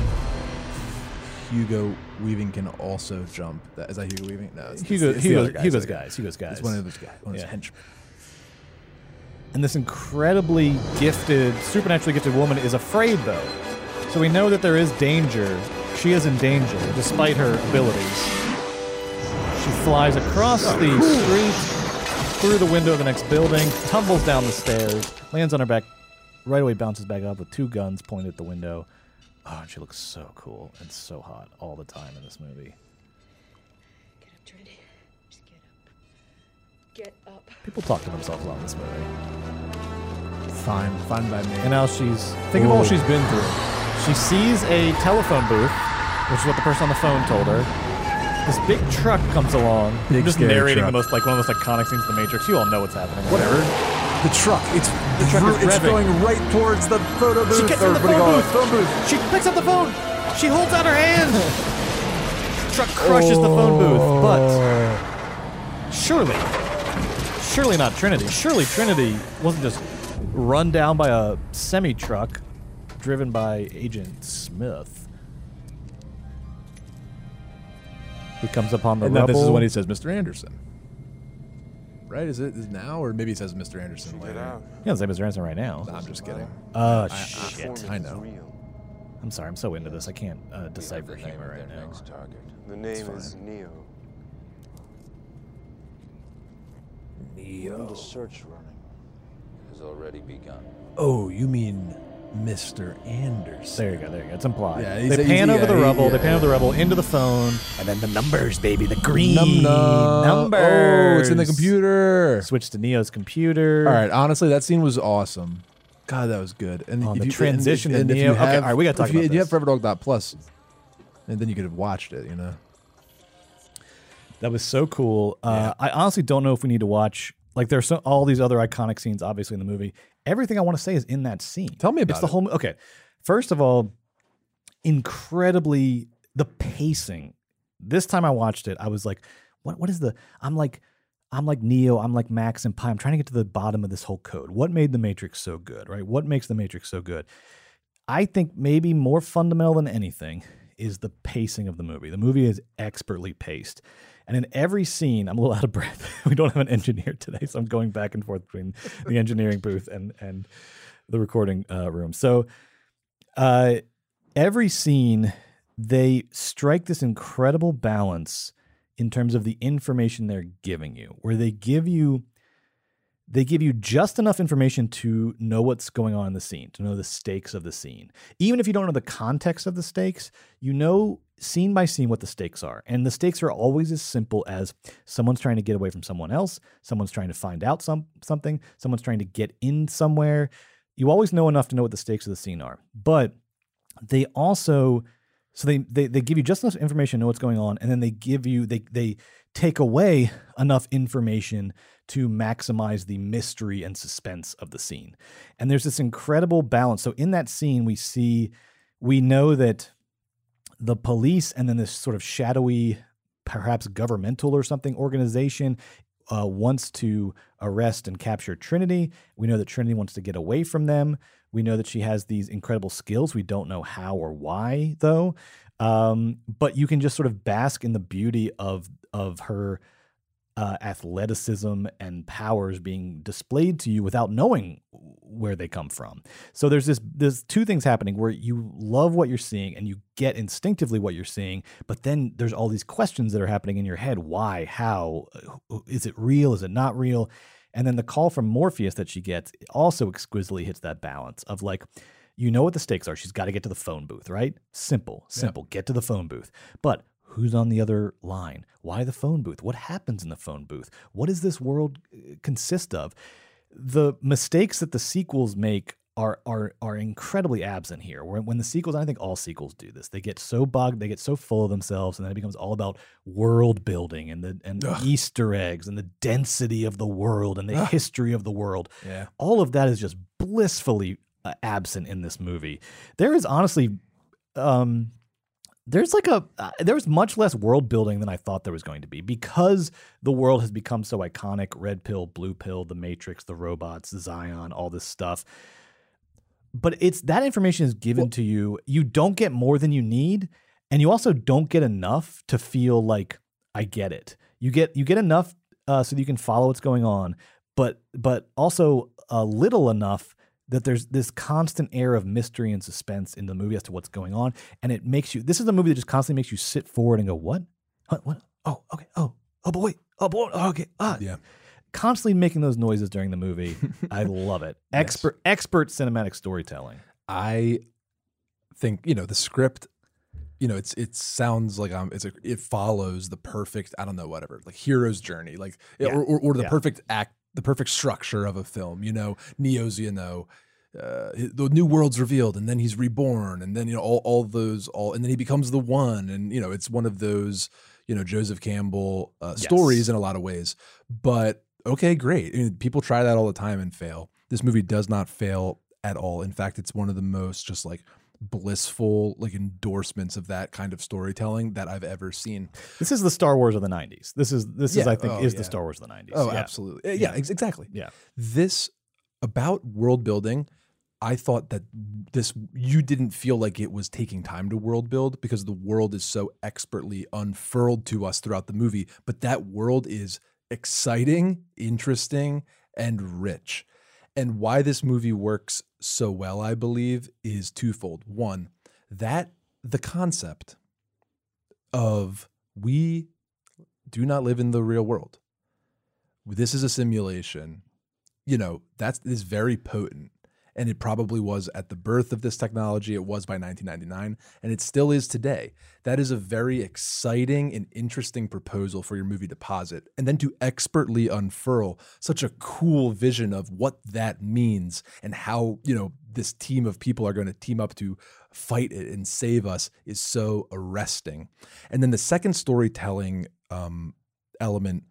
Hugo Weaving can also jump. That, is that Hugo Weaving? No, it's, Hugo, it's the Hugo. Hugo's It's the other guys. Hugo's guys. It's one of those guys. One of Yeah. his henchmen. And this incredibly gifted, supernaturally gifted woman is afraid, though. So we know that there is danger. She is in danger, despite her abilities. She flies across the street, through the window of the next building, tumbles down the stairs, lands on her back, right away bounces back up with two guns pointed at the window. Oh, and she looks so cool and so hot all the time in this movie. Get up. People talk to themselves a lot in this movie. Fine, fine by me. And now she's think of all she's been through. She sees a telephone booth, which is what the person on the phone told her. This big truck comes along. Big I'm just scary narrating truck. the most like one of the most iconic scenes in the Matrix. You all know what's happening. Whatever. The truck. It's The truck is it's revving. going right towards the photo booth. She gets or in the what do you phone booth. Phone booth. She picks up the phone. She holds out her hand. <laughs> truck crushes the phone booth, but Oh. surely, surely not Trinity. Surely Trinity wasn't just run down by a semi truck driven by Agent Smith. He comes upon the And then rubble. this is when he says, "Mr. Anderson." Right? Is it is it now, or maybe he says, "Mr. Anderson" Get later? out. He doesn't say Mr. Anderson right now. Nah, I'm just kidding. Uh, I- shit. Performance I know. I'm sorry. I'm so into this. I can't uh, decipher the name humor of right their now. next target. The name is Neo. When the search running has already begun. Oh, you mean Mr. Anderson? There you go. There you go. It's implied. Yeah, he's- they he's- pan over yeah, the he- rubble. they yeah, pan over the yeah. rubble into the phone, and then the numbers, baby, the green Num num. numbers. Oh, it's in the computer. Switch to Neo's computer. All right, honestly, that scene was awesome. God, that was good. And Oh, if the you, transition to and, if Neo- you okay, have, all right, we gotta talk if you, about if you have this. ForeverDog Plus, and then you could have watched it. You know, That was so cool. Uh, I honestly don't know if we need to watch. Like, there's so, all these other iconic scenes, obviously, in the movie. Everything I want to say is in that scene. Tell me about It's the it. whole. Okay, first of all, incredibly the pacing. This time I watched it, I was like, "What? What is the?" I'm like, I'm like Neo. I'm like Max and Pi. I'm trying to get to the bottom of this whole code. What made the Matrix so good? Right? What makes the Matrix so good? I think maybe more fundamental than anything is the pacing of the movie. The movie is expertly paced. And in every scene, I'm a little out of breath. <laughs> we don't have an engineer today, so I'm going back and forth between the <laughs> engineering booth and and the recording uh, room. So uh, every scene, they strike this incredible balance in terms of the information they're giving you, where they give you they give you just enough information to know what's going on in the scene, to know the stakes of the scene. Even if you don't know the context of the stakes, you know scene by scene what the stakes are. And the stakes are always as simple as someone's trying to get away from someone else, someone's trying to find out some something, someone's trying to get in somewhere. You always know enough to know what the stakes of the scene are. But they also so they, they they give you just enough information to know what's going on, and then they give you they they take away enough information to maximize the mystery and suspense of the scene. And there's this incredible balance. So in that scene, we see, we know that the police and then this sort of shadowy, perhaps governmental or something organization uh, wants to arrest and capture Trinity. We know that Trinity wants to get away from them. We know that she has these incredible skills. We don't know how or why, though. Um, but you can just sort of bask in the beauty of of her uh, athleticism and powers being displayed to you without knowing where they come from. So there's this there's two things happening where you love what you're seeing and you get instinctively what you're seeing, but then there's all these questions that are happening in your head. Why? How? Uh, it real? Is it not real? And then the call from Morpheus that she gets also exquisitely hits that balance of like, you know what the stakes are. She's got to get to the phone booth, right? Simple, simple. Get to the phone booth. But who's on the other line? Why the phone booth? What happens in the phone booth? What does this world uh, consist of? The mistakes that the sequels make are are are incredibly absent here. When, when the sequels, I think all sequels do this, they get so bogged, they get so full of themselves, and then it becomes all about world building and the and Easter eggs and the density of the world and the history of the world. Yeah. All of that is just blissfully uh, absent in this movie. There is honestly, um, there's like a uh, there's much less world building than I thought there was going to be because the world has become so iconic. Red pill, blue pill, the Matrix, the robots, Zion, all this stuff. But it's that information is given to you. You don't get more than you need, and you also don't get enough to feel like I get it. You get you get enough uh, so that you can follow what's going on, but but also a little enough that there's this constant air of mystery and suspense in the movie as to what's going on, and it makes you. This is a movie that just constantly makes you sit forward and go, "What? What? What? Oh, okay. Oh, oh, boy. Oh, boy. Okay. Ah, Yeah. Constantly making those noises during the movie. I love it. <laughs> Expert, expert cinematic storytelling. I think you know the script. You know, it's it sounds like um, it's a, it follows the perfect I don't know whatever like hero's journey like Yeah. or, or, or the Yeah. perfect act the perfect structure of a film. You know, Neo's you know. Uh, the new world's revealed, and then he's reborn, and then you know all, all those all, and then he becomes the one, and you know it's one of those you know Joseph Campbell uh, stories in a lot of ways. But okay, great. I mean, people try that all the time and fail. This movie does not fail at all. In fact, it's one of the most just like blissful like endorsements of that kind of storytelling that I've ever seen. This is the Star Wars of the '90s. This is this is I think Oh, is yeah. the Star Wars of the '90s. Oh, Yeah. absolutely. Yeah, ex- exactly. Yeah. This about world building, I thought that this you didn't feel like it was taking time to world build because the world is so expertly unfurled to us throughout the movie, but that world is exciting, interesting, and rich. And why this movie works so well, I believe, is twofold. One, that the concept of we do not live in the real world. This is a simulation. You know, that's is very potent. And it probably was at the birth of this technology. It was by 1999, and it still is today. That is a very exciting and interesting proposal for your movie deposit. And then to expertly unfurl such a cool vision of what that means and how, you know, this team of people are going to team up to fight it and save us is so arresting. And then the second storytelling um, element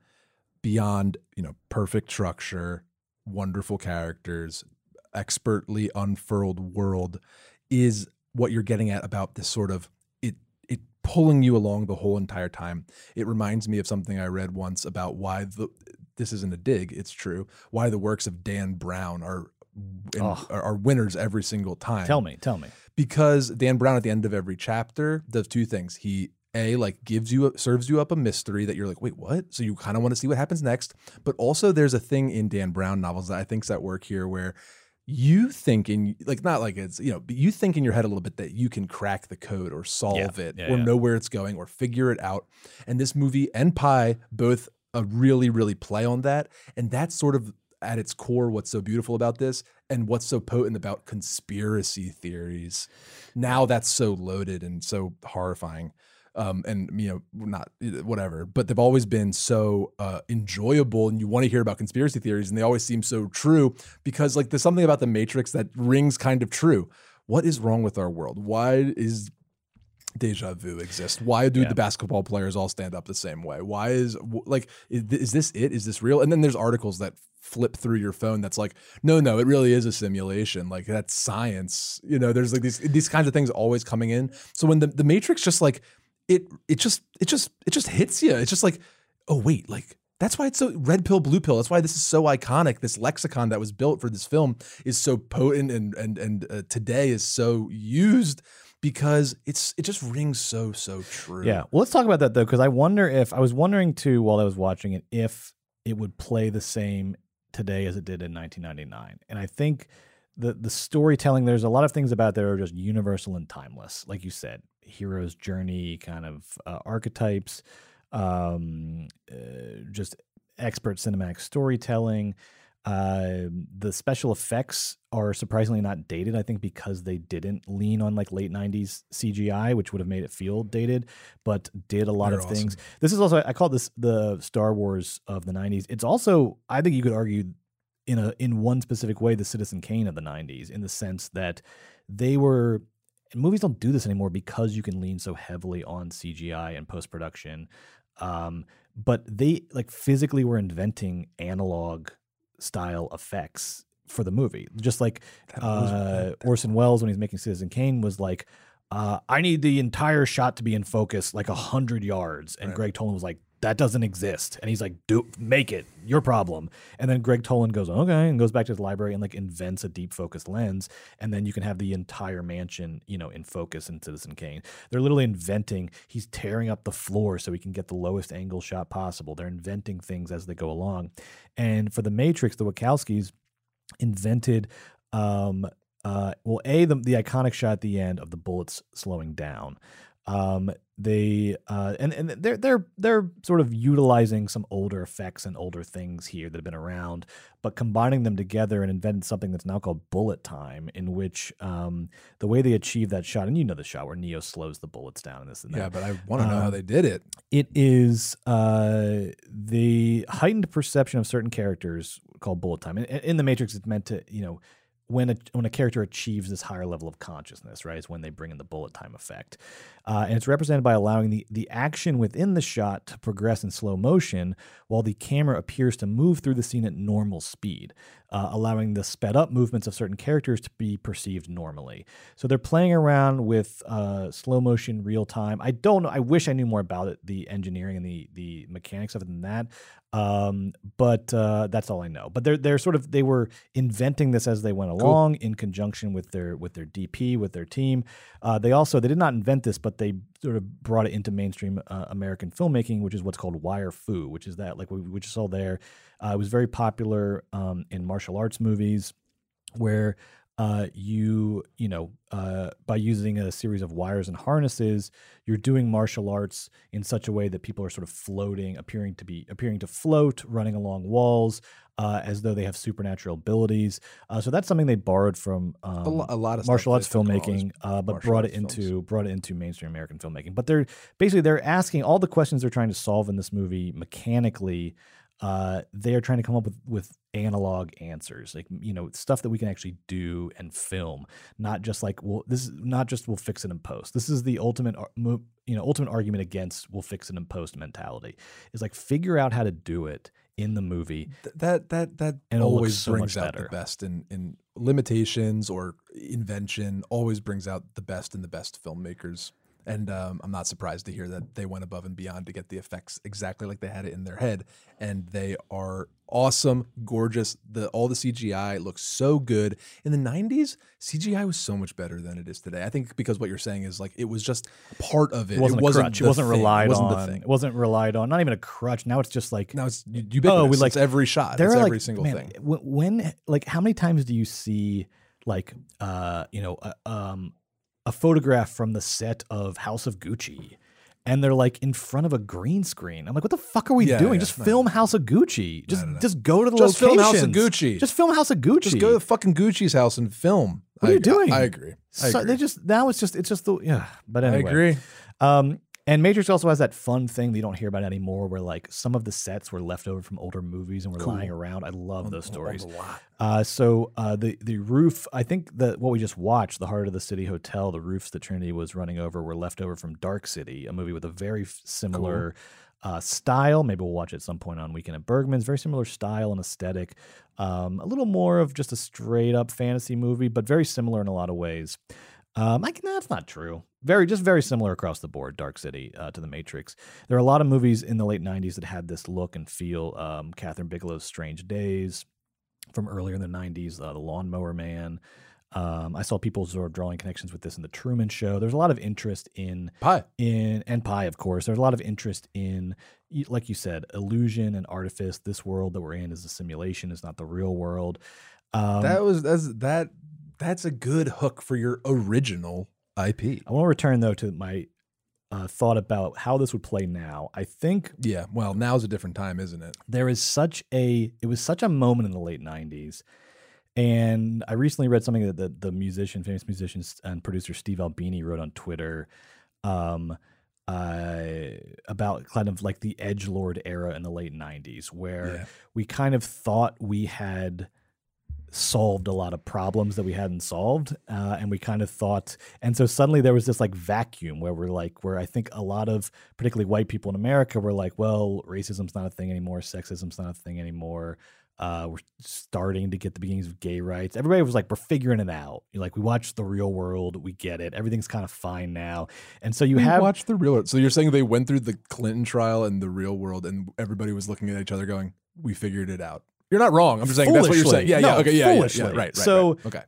beyond you know perfect structure wonderful characters expertly unfurled world is what you're getting at about this sort of it it pulling you along the whole entire time it reminds me of something i read once about why the this isn't a dig it's true why the works of dan brown are Oh. are, are winners every single time Tell me, tell me. because Dan Brown at the end of every chapter does two things. He a like gives you serves you up a mystery that you're like, wait, what? So you kind of want to see what happens next. But also there's a thing in Dan Brown novels that I think's at work here where you think in like not like it's you know, but you think in your head a little bit that you can crack the code or solve it yeah, or yeah. know where it's going or figure it out. And this movie and Pi both uh, really really play on that, and that's sort of at its core what's so beautiful about this and what's so potent about conspiracy theories. Now that's so loaded and so horrifying. Um, and you know, not whatever, but they've always been so uh, enjoyable, and you want to hear about conspiracy theories, and they always seem so true because, like, there's something about the Matrix that rings kind of true. What is wrong with our world? Why is deja vu exist? Why do Yeah. the basketball players all stand up the same way? Why is like is, is this it? Is this real? And then there's articles that flip through your phone that's like, no, no, it really is a simulation. Like that's science. You know, there's like these these kinds of things always coming in. So when the the Matrix just like it it just it just it just hits you. It's just like, oh wait, like that's why it's so red pill, blue pill. That's why this is so iconic. This lexicon that was built for this film is so potent and and and uh, today is so used because it's it just rings so so true. Yeah. Well, let's talk about that though, because I wonder if I was wondering too while I was watching it if it would play the same today as it did in 1999. And I think the the storytelling there's a lot of things about there are just universal and timeless, like you said, hero's journey kind of uh, archetypes, um, uh, just expert cinematic storytelling. Uh, the special effects are surprisingly not dated. I think because they didn't lean on like late '90s CGI, which would have made it feel dated, but did a lot They're of things. awesome. This is also I call this the Star Wars of the '90s. It's also I think you could argue in a in one specific way the Citizen Kane of the '90s in the sense that they were. And movies don't do this anymore because you can lean so heavily on CGI and post production. Um, but they like physically were inventing analog style effects for the movie. Just like uh, Orson Welles when he's making Citizen Kane was like, uh, I need the entire shot to be in focus like a hundred yards, and Gregg Toland was like, that doesn't exist, and he's like, do make it your problem. And then Gregg Toland goes, okay, and goes back to the library and like invents a deep focus lens, and then you can have the entire mansion, you know, in focus in Citizen Kane. They're literally inventing. He's tearing up the floor so he can get the lowest angle shot possible. They're inventing things as they go along, and for the Matrix, the Wachowskis invented um uh well a the, the iconic shot at the end of the bullets slowing down um they uh and and they're they're they're sort of utilizing some older effects and older things here that have been around but combining them together and invented something that's now called bullet time in which um the way they achieve that shot and you know the shot where neo slows the bullets down and this and that Yeah, but I want to know how Um, they did it. it is uh, the heightened perception of certain characters called bullet time. In, in the Matrix, it's meant to, you know, when a, when a character achieves this higher level of consciousness, right, is when they bring in the bullet time effect. Uh, and it's represented by allowing the, the action within the shot to progress in slow motion while the camera appears to move through the scene at normal speed, uh, allowing the sped up movements of certain characters to be perceived normally. So they're playing around with uh, slow motion, real time. I don't know. I wish I knew more about it, the engineering and the the mechanics of it than that. Um, but uh, that's all I know. But they're they're sort of they were inventing this as they went along in conjunction with their with their DP with their team. Uh, they also they did not invent this, but they sort of brought it into mainstream uh, American filmmaking, which is what's called wire fu, which is that like we, we just saw there. Uh, it was very popular um, in martial arts movies where uh, you you know uh, by using a series of wires and harnesses you're doing martial arts in such a way that people are sort of floating appearing to be appearing to float running along walls uh, as though they have supernatural abilities uh, so that's something they borrowed from um, A lo- a lot of martial arts they think are always filmmaking uh, but brought it into brought it into mainstream American filmmaking but they're basically they're asking all the questions they're trying to solve in this movie mechanically uh, they are trying to come up with with analog answers, like you know stuff that we can actually do and film, not just like well, this is not just we'll fix it in post. This is the ultimate, you know, ultimate argument against we'll fix it in post mentality. Is like figure out how to do it in the movie. Th- that that that And always so brings out better. the best in in limitations or invention. Always brings out the best in the best filmmakers. And um, I'm not surprised to hear that they went above and beyond to get the effects exactly like they had it in their head, and they are awesome, gorgeous. The all the CGI looks so good. In the '90s, CGI was so much better than it is today. I think because what you're saying is like it was just part of it. It wasn't, a crutch. It wasn't thing. relied it wasn't on. It wasn't relied on. Not even a crutch. Now it's just like Now it's ubiquitous. Oh, we like it's every shot. There It's are every like, single man, thing. When, like, how many times do you see, like, uh, you know, a, um, a photograph from the set of House of Gucci, and they're like in front of a green screen? I'm like, what the fuck are we Yeah, doing? yeah, Just no. film House of Gucci. Just, just go to the Just film. House of Gucci. Just film House of Gucci. Just go to fucking Gucci's house and film. What are I- you doing? I, agree. I So agree. they just now it's just it's just the yeah. But anyway I anyway, agree. Um, And Matrix also has that fun thing that you don't hear about anymore, where like some of the sets were left over from older movies and were lying around. I love those stories. Uh, so uh, the the roof, I think that what we just watched, the Heart of the City Hotel, the roofs that Trinity was running over were left over from Dark City, a movie with a very similar uh, style. Maybe we'll watch it at some point on Weekend at Bergman's. Very similar style and aesthetic. Um, a little more of just a straight up fantasy movie, but very similar in a lot of ways. Um, I can, that's not true. Very, just very similar across the board. Dark City uh, to The Matrix. There are a lot of movies in the late '90s that had this look and feel. Um, Kathryn Bigelow's Strange Days from earlier in the '90s, uh, The Lawnmower Man. Um, I saw people sort of drawing connections with this in the Truman Show. There's a lot of interest in Pi. in and Pi, of course. There's a lot of interest in, like you said, illusion and artifice. This world that we're in is a simulation; is not the real world. Um, that was that's that that's a good hook for your original IP. I want to return though to my uh, thought about how this would play now. I think Yeah, well, now's a different time, isn't it? there is such a it was such a moment in the late 90s and i recently read something that the, the musician famous musician and producer steve albini wrote on twitter um uh about kind of like the edge lord era in the late 90s where Yeah. we kind of thought we had solved a lot of problems that we hadn't solved uh, and we kind of thought and so suddenly there was this like vacuum where we're like where i think a lot of particularly white people in america were like well racism's not a thing anymore sexism's not a thing anymore uh, we're starting to get the beginnings of gay rights everybody was like we're figuring it out You like we watch the real world we get it everything's kind of fine now and so you We have watched the real. World. So you're saying they went through the Clinton trial and the real world, and everybody was looking at each other, going, "We figured it out." You're not wrong. I'm just saying that's what you're saying. Yeah, yeah, okay, yeah, yeah, yeah, right, right. So- right. okay,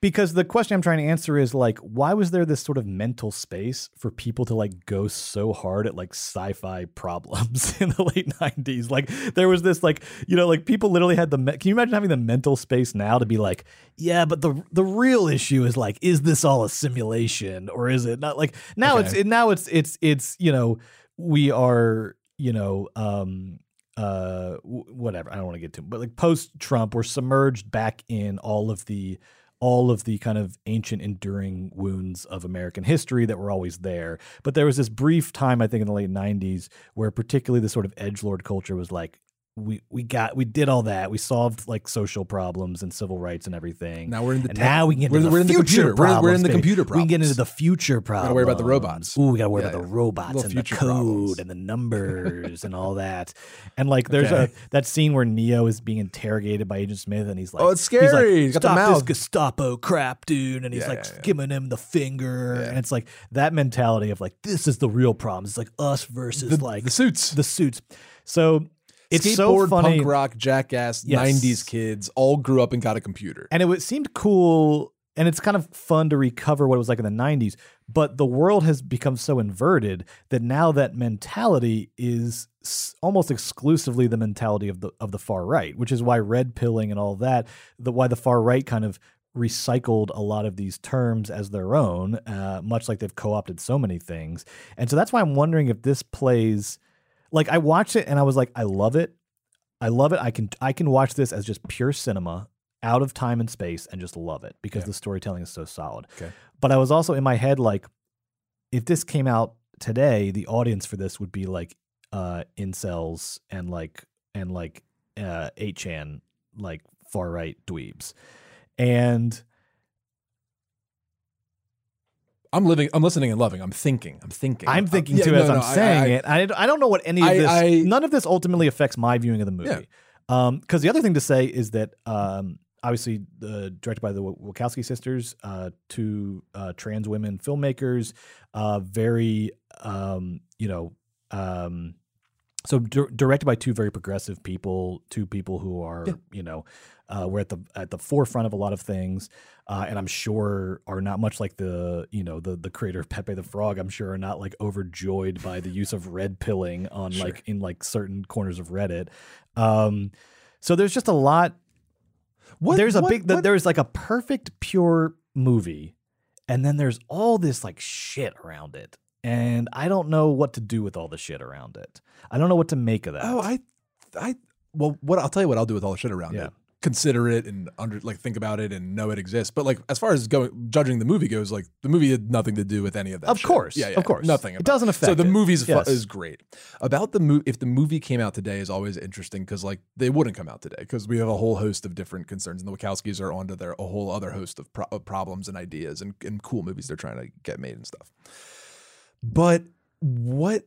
because the question I'm trying to answer is like, why was there this sort of mental space for people to like go so hard at like sci-fi problems <laughs> in the late '90s? Like, there was this like, you know, like people literally had the. Me- Can you imagine having the mental space now to be like, yeah, but the the real issue is like, is this all a simulation or is it not? Like now it's Okay. it, now it's it's it's you know we are you know um uh whatever i don't want to get to but like post trump we're submerged back in all of the all of the kind of ancient enduring wounds of american history that were always there. But there was this brief time i think in the late 90s where particularly the sort of edge lord culture was like we we got we did all that we solved like social problems and civil rights and everything Now we're in the tech- now we can get we're- into the we're in the future computer. We're in- we're in problems, the computer we can get into the future problems Gotta worry about the robots. Ooh, we gotta worry Yeah, about the robots and the code problems. and the numbers and all that. <laughs> And like, there's Okay. a that scene where Neo is being interrogated by Agent Smith, and he's like, Oh, it's scary. he's like, scary. He's got the Stop mouth." this Gestapo crap, dude. And he's Yeah, like yeah, yeah. giving him the finger, Yeah. and it's like that mentality of like, this is the real problem. It's like us versus the, like the suits, the suits. So it's skateboard, so funny. punk rock, jackass, Yes. '90s kids all grew up and got a computer. and it was, seemed cool and it's kind of fun to recover what it was like in the 90s but the world has become so inverted that now that mentality is almost exclusively the mentality of the of the far right which is why red pilling and all that the why the far right kind of recycled a lot of these terms as their own uh, much like they've co-opted so many things and so that's why i'm wondering if this plays like i watched it and i was like i love it I love it. I can I can watch this as just pure cinema, out of time and space, and just love it because Yeah. the storytelling is so solid. Okay. But I was also in my head like, if this came out today, the audience for this would be like uh incels and like and like uh 8chan like far right dweebs. And I'm living. I'm listening and loving. I'm thinking. I'm thinking. I'm thinking Yeah, too no, as no, I'm I- saying I- it. I, I don't know what any of I- this. I- none of this ultimately affects my viewing of the movie. Yeah. Um, because the other thing to say is that um, obviously uh, directed by the Wachowski sisters, uh, two uh, trans women filmmakers, uh, very um, you know, um, so dir- directed by two very progressive people, two people who are Yeah. you know, uh, we're at the at the forefront of a lot of things, uh, and I'm sure are not much like the you know the the creator of Pepe the Frog. I'm sure are not like overjoyed by the use of red pilling on Sure. like in like certain corners of Reddit. Um, so there's just a lot. What- there's a what- big. what- There's like a perfect pure movie, and then there's all this like shit around it, and I don't know what to do with all the shit around it. I don't know what to make of that. Oh, I, I. Well, what I'll tell you what I'll do with all the shit around Yeah. it. consider it and under like think about it and know it exists. But like as far as going judging the movie goes, like the movie had nothing to do with any of that. Of shit. course, yeah, yeah, of course. nothing. It doesn't affect. So the movie's fu- is great. About the movie, if the movie came out today, is always interesting because like they wouldn't come out today because we have a whole host of different concerns, and the Wachowskis are onto their a whole other host of, pro- of problems and ideas and, and cool movies they're trying to get made and stuff. But what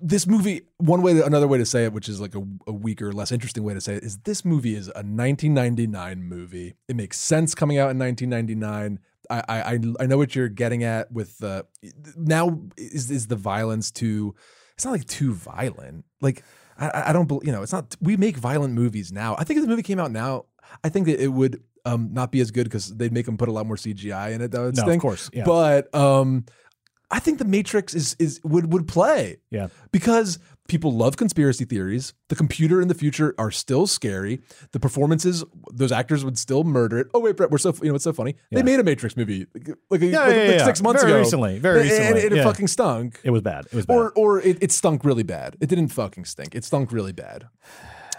this movie one way another way to say it which is like a, a weaker less interesting way to say it is this movie is a 1999 movie. It makes sense coming out in 1999 I, I I know what you're getting at with the now is is the violence too it's not like too violent. Like I- I, don't you know it's not we make violent movies now. I think if the movie came out now I think that it would um not be as good because they'd make them put a lot more CGI in it that would No, of course, yeah. but um I think the Matrix is is would would play Yeah. because people love conspiracy theories. The computer in the future are still scary. The performances, those actors would still murder it. Oh wait, Brett, we're so you know it's so funny. They made a Matrix movie like, Yeah, like- yeah, like yeah. six months Very ago, recently, very And- and recently, it, yeah. fucking stunk. It was bad. It was bad. Or or it, it stunk really bad. It didn't fucking stink. It stunk really bad.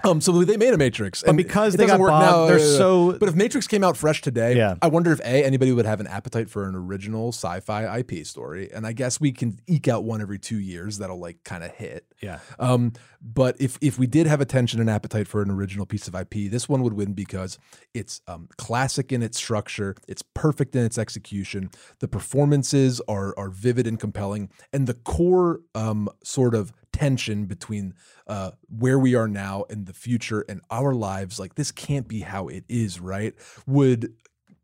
Um, so they made a Matrix, But and because they got bogged- now. they're so- But if Matrix came out fresh today, Yeah. I wonder if a anybody would have an appetite for an original sci-fi IP story, and I guess we can eke out one every two years that'll like kind of hit. Yeah. Um, but if if we did have attention and appetite for an original piece of IP, this one would win because it's um, classic in its structure, it's perfect in its execution, the performances are are vivid and compelling, and the core um, sort of tension between uh, where we are now and the future and our lives, like this can't be how it is, right? Would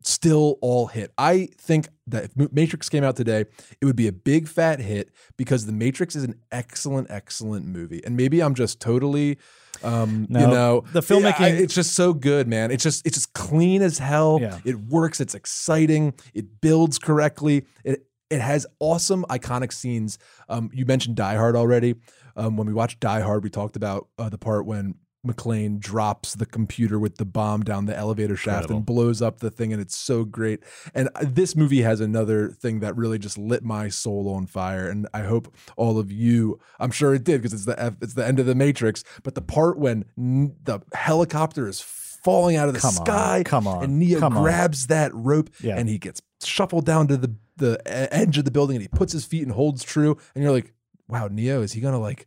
still all hit. I think that if Matrix came out today, it would be a big fat hit because The Matrix is an excellent, excellent movie. And maybe I'm just totally, um, you know, the filmmaking- I- it's just so good, man. It's just it's just clean as hell. Yeah. It works. It's exciting. It builds correctly. It it has awesome iconic scenes. Um, you mentioned Die Hard already. Um, when we watched Die Hard, we talked about uh, the part when McClane drops the computer with the bomb down the elevator shaft Incredible. and blows up the thing, and it's so great. And uh, this movie has another thing that really just lit my soul on fire. And I hope all of you, I'm sure it did because it's the F, it's the end of the Matrix. But the part when n- the helicopter is falling out of the Come on, sky, come on, and Neo come on. grabs that rope, Yeah. and he gets shuffled down to the the edge of the building, and he puts his feet and holds true. And you're like, wow, Neo, is he gonna like?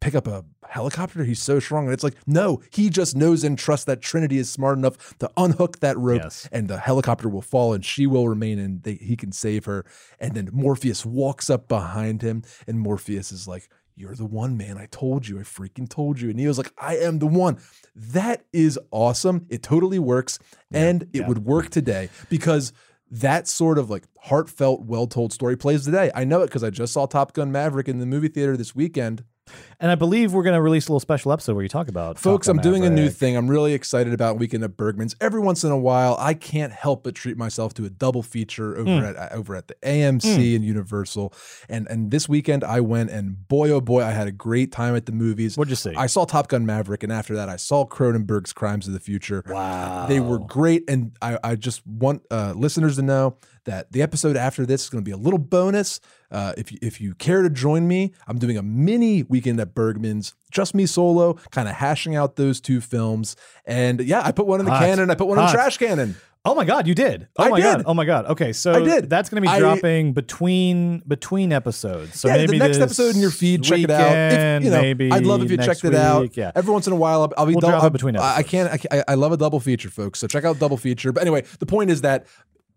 pick up a helicopter. He's so strong. And it's like, no, he just knows and trusts that Trinity is smart enough to unhook that rope Yes. and the helicopter will fall and she will remain and they, he can save her. And then Morpheus walks up behind him and Morpheus is like, you're the one, man. I told you. I freaking told you. And Neo's like, I am the one. That is awesome. It totally works. and it yeah. would work today because that sort of like heartfelt, well told story plays today. I know it because I just saw Top Gun Maverick in the movie theater this weekend. And I believe we're going to release a little special episode where you talk about Folks, Top I'm doing a new thing. I'm really excited about Weekend at Bergman's. Every once in a while, I can't help but treat myself to a double feature over Hmm. at over at the AMC and Universal. And and this weekend I went and boy oh boy, I had a great time at the movies. What'd you see? I saw Top Gun Maverick, and after that, I saw Cronenberg's Crimes of the Future. Wow. They were great, and I, I just want uh, listeners to know that the episode after this is going to be a little bonus. Uh, if you, if you care to join me, I'm doing a mini weekend at Bergman's, just me solo, kind of hashing out those two films. And yeah, I put one in the Hot. canon, I put one in the trash canon. Oh my god, you did. Oh I my did. god. Oh my god. Okay, so I did. that's going to be I- dropping between between episodes. So yeah, maybe the next episode in your feed, check it out. If, you know, maybe I'd love if you checked it out. Yeah. Every once in a while, I'll, I'll be We'll dou- drop it between I, I can't. I, can't- I love a double feature, folks. So check out double feature. But anyway, the point is that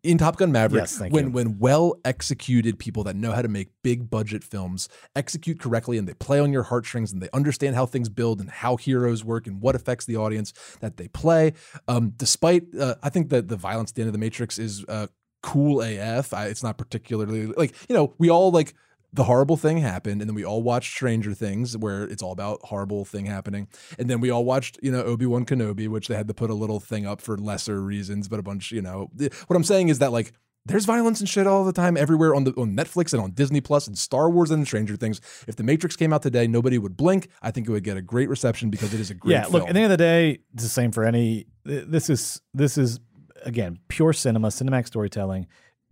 in Top Gun Maverick, Yes, when you. when well executed people that know how to make big budget films execute correctly and they play on your heartstrings and they understand how things build and how heroes work and what affects the audience that they play. Um, despite, uh, I think that the violence at the end of the Matrix is uh, cool AF. I, it's not particularly like you know we all like the horrible thing happened and then we all watched stranger things where it's all about horrible thing happening and then we all watched you know obi-wan kenobi which they had to put a little thing up for lesser reasons but a bunch you know what i'm saying is that like there's violence and shit all the time everywhere on the on Netflix and on Disney Plus and Star Wars and Stranger Things. If The Matrix came out today, nobody would blink. I think it would get a great reception because it is a great yeah, film. look, at the end of the day, it's the same for any this is this is again pure cinema, cinematic storytelling.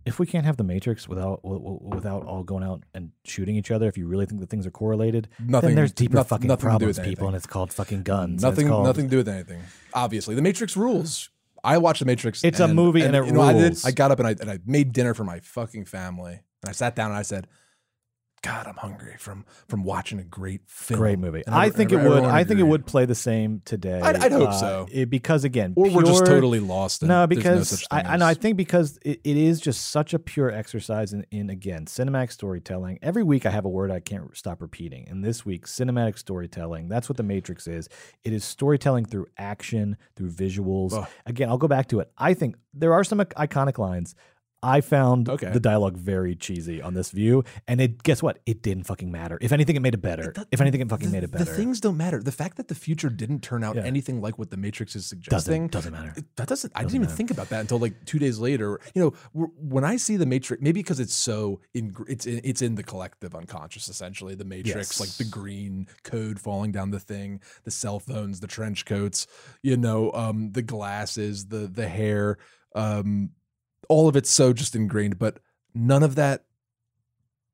If we can't have the Matrix without w- w- without all going out and shooting each other, if you really think that things are correlated, Nothing- then there's deeper noth- fucking nothing to do problems, with people, anything. and it's called fucking guns. Nothing, called, nothing to do with anything. Obviously, the Matrix rules. I watched the Matrix. It's a movie and it you know, I, did, rules. I got up and I and I made dinner for my fucking family, and I sat down and I said, "God, I'm hungry from from watching a great film, Great movie. And I think it everyone would. I think it would play the same today. I'd- I'd hope uh, so. it- because again, Or we're just totally lost. No, because such I, I know. I think because it, it is just such a pure exercise in, in again cinematic storytelling. Every week I have a word I can't stop repeating, and this week cinematic storytelling. That's what the Matrix is. It is storytelling through action, through visuals. Again, I'll go back to it. I think there are some iconic lines. I found Okay. the dialogue very cheesy on this view, and it guess what? It didn't fucking matter. If anything, it made it better. if anything, it fucking the, made it better. The things don't matter. The fact that the future didn't turn out Yeah. anything like what the Matrix is suggesting doesn't matter. it- That doesn't. I Doesn't didn't even matter. think about that until like two days later. You know, when I see the Matrix, maybe because it's so in, it's in, it's in the collective unconscious. Essentially, the Matrix, Yes. like the green code falling down the thing, the cell phones, the trench coats, you know, um, the glasses, the the hair, um, all of it's so just ingrained. But none of that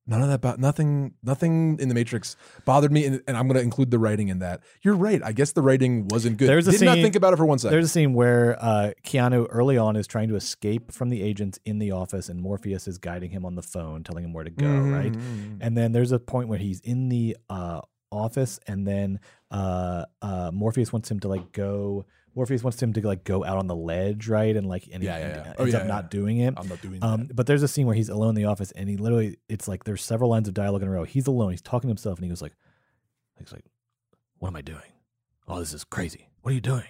None of that, bo- nothing, nothing in the Matrix bothered me, and, and I'm going to include the writing in that. You're right. I guess the writing wasn't good. There's a Did not scene- think about it for one second. There's a scene where uh, Keanu early on is trying to escape from the agents in the office, and Morpheus is guiding him on the phone, telling him where to go. Mhm, Right, and then there's a point where he's in the uh, office, and then uh, uh, Morpheus wants him to like go. Morpheus wants him to like go out on the ledge, right, and like and he Yeah, yeah, ends Oh, yeah, up yeah, not doing it. I'm not doing Um, that. but there's a scene where he's alone in the office, and he literally, it's like there's several lines of dialogue in a row. He's alone. He's talking to himself, and he goes like, he's like, "What am I doing? Oh, this is crazy. What are you doing?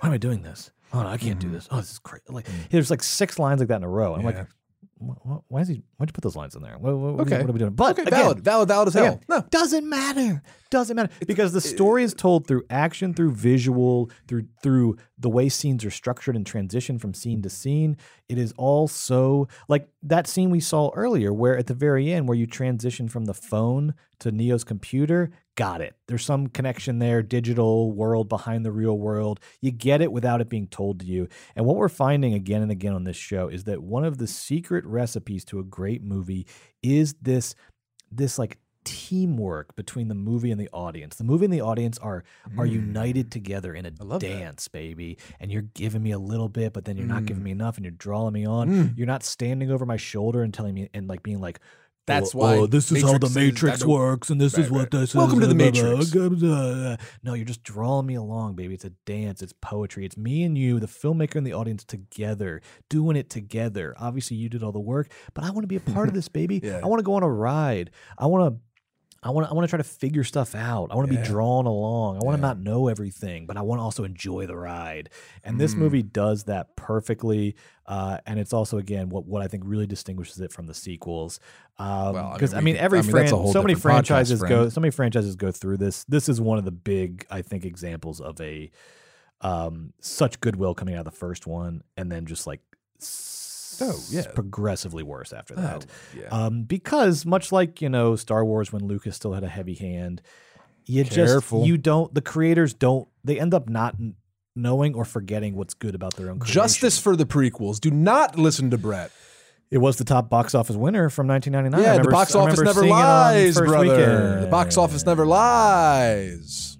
Why am I doing this? Oh no, I can't do this. Oh, this is crazy." Like there's like six lines like that in a row. I'm Mm-hmm. Yeah. like, "Wh- wh- why is he? Why'd you put those lines in there? What, what, Okay. what are we doing? But okay, again, valid, valid, valid as hell. Again, no, doesn't matter. Doesn't matter because the story is told through action, through visual, through through the way scenes are structured and transition from scene to scene. It is all so like that scene we saw earlier, where at the very end, where you transition from the phone to Neo's computer. Got it. There's some connection there, digital world behind the real world. You get it without it being told to you. And what we're finding again and again on this show is that one of the secret recipes to a great movie is this this like teamwork between the movie and the audience. The movie and the audience are are united together in a Mm. love that. dance, baby. And you're giving me a little bit, but then you're not Mm. giving me enough, and you're drawing me on. You're not standing over my shoulder and telling me and like being like. That's "Oh, why oh, this is how the Matrix is- Matrix I don't- works, and this is what right. this Welcome is. to the Matrix. blah, blah, blah." No, you're just drawing me along, baby. It's a dance. It's poetry. It's me and you, the filmmaker and the audience together, doing it together. Obviously, you did all the work, but I want to be a part of this, baby. <laughs> Yeah. I want to go on a ride. I want to. I want to. I want to try to figure stuff out. I want to Yeah. be drawn along. I want to Yeah. not know everything, but I want to also enjoy the ride. And this Mm. movie does that perfectly. Uh, and it's also again what what I think really distinguishes it from the sequels. Because Well, I I, mean, we mean, every I mean, that's a fran- whole so many different podcast, franchises go so many franchises go through this. This is one of the big, I think, examples of a um, such goodwill coming out of the first one, and then just like Oh, yeah. progressively worse after that. Oh, yeah. Um, because much like you know Star Wars when Lucas still had a heavy hand, you Careful. just you don't the creators don't they end up not knowing or forgetting what's good about their own creation. Justice for the prequels. Do not listen to Brett. It was the top box office winner from 1999. I yeah, the box office never seeing it on lies, brother. weekend. The box office never lies.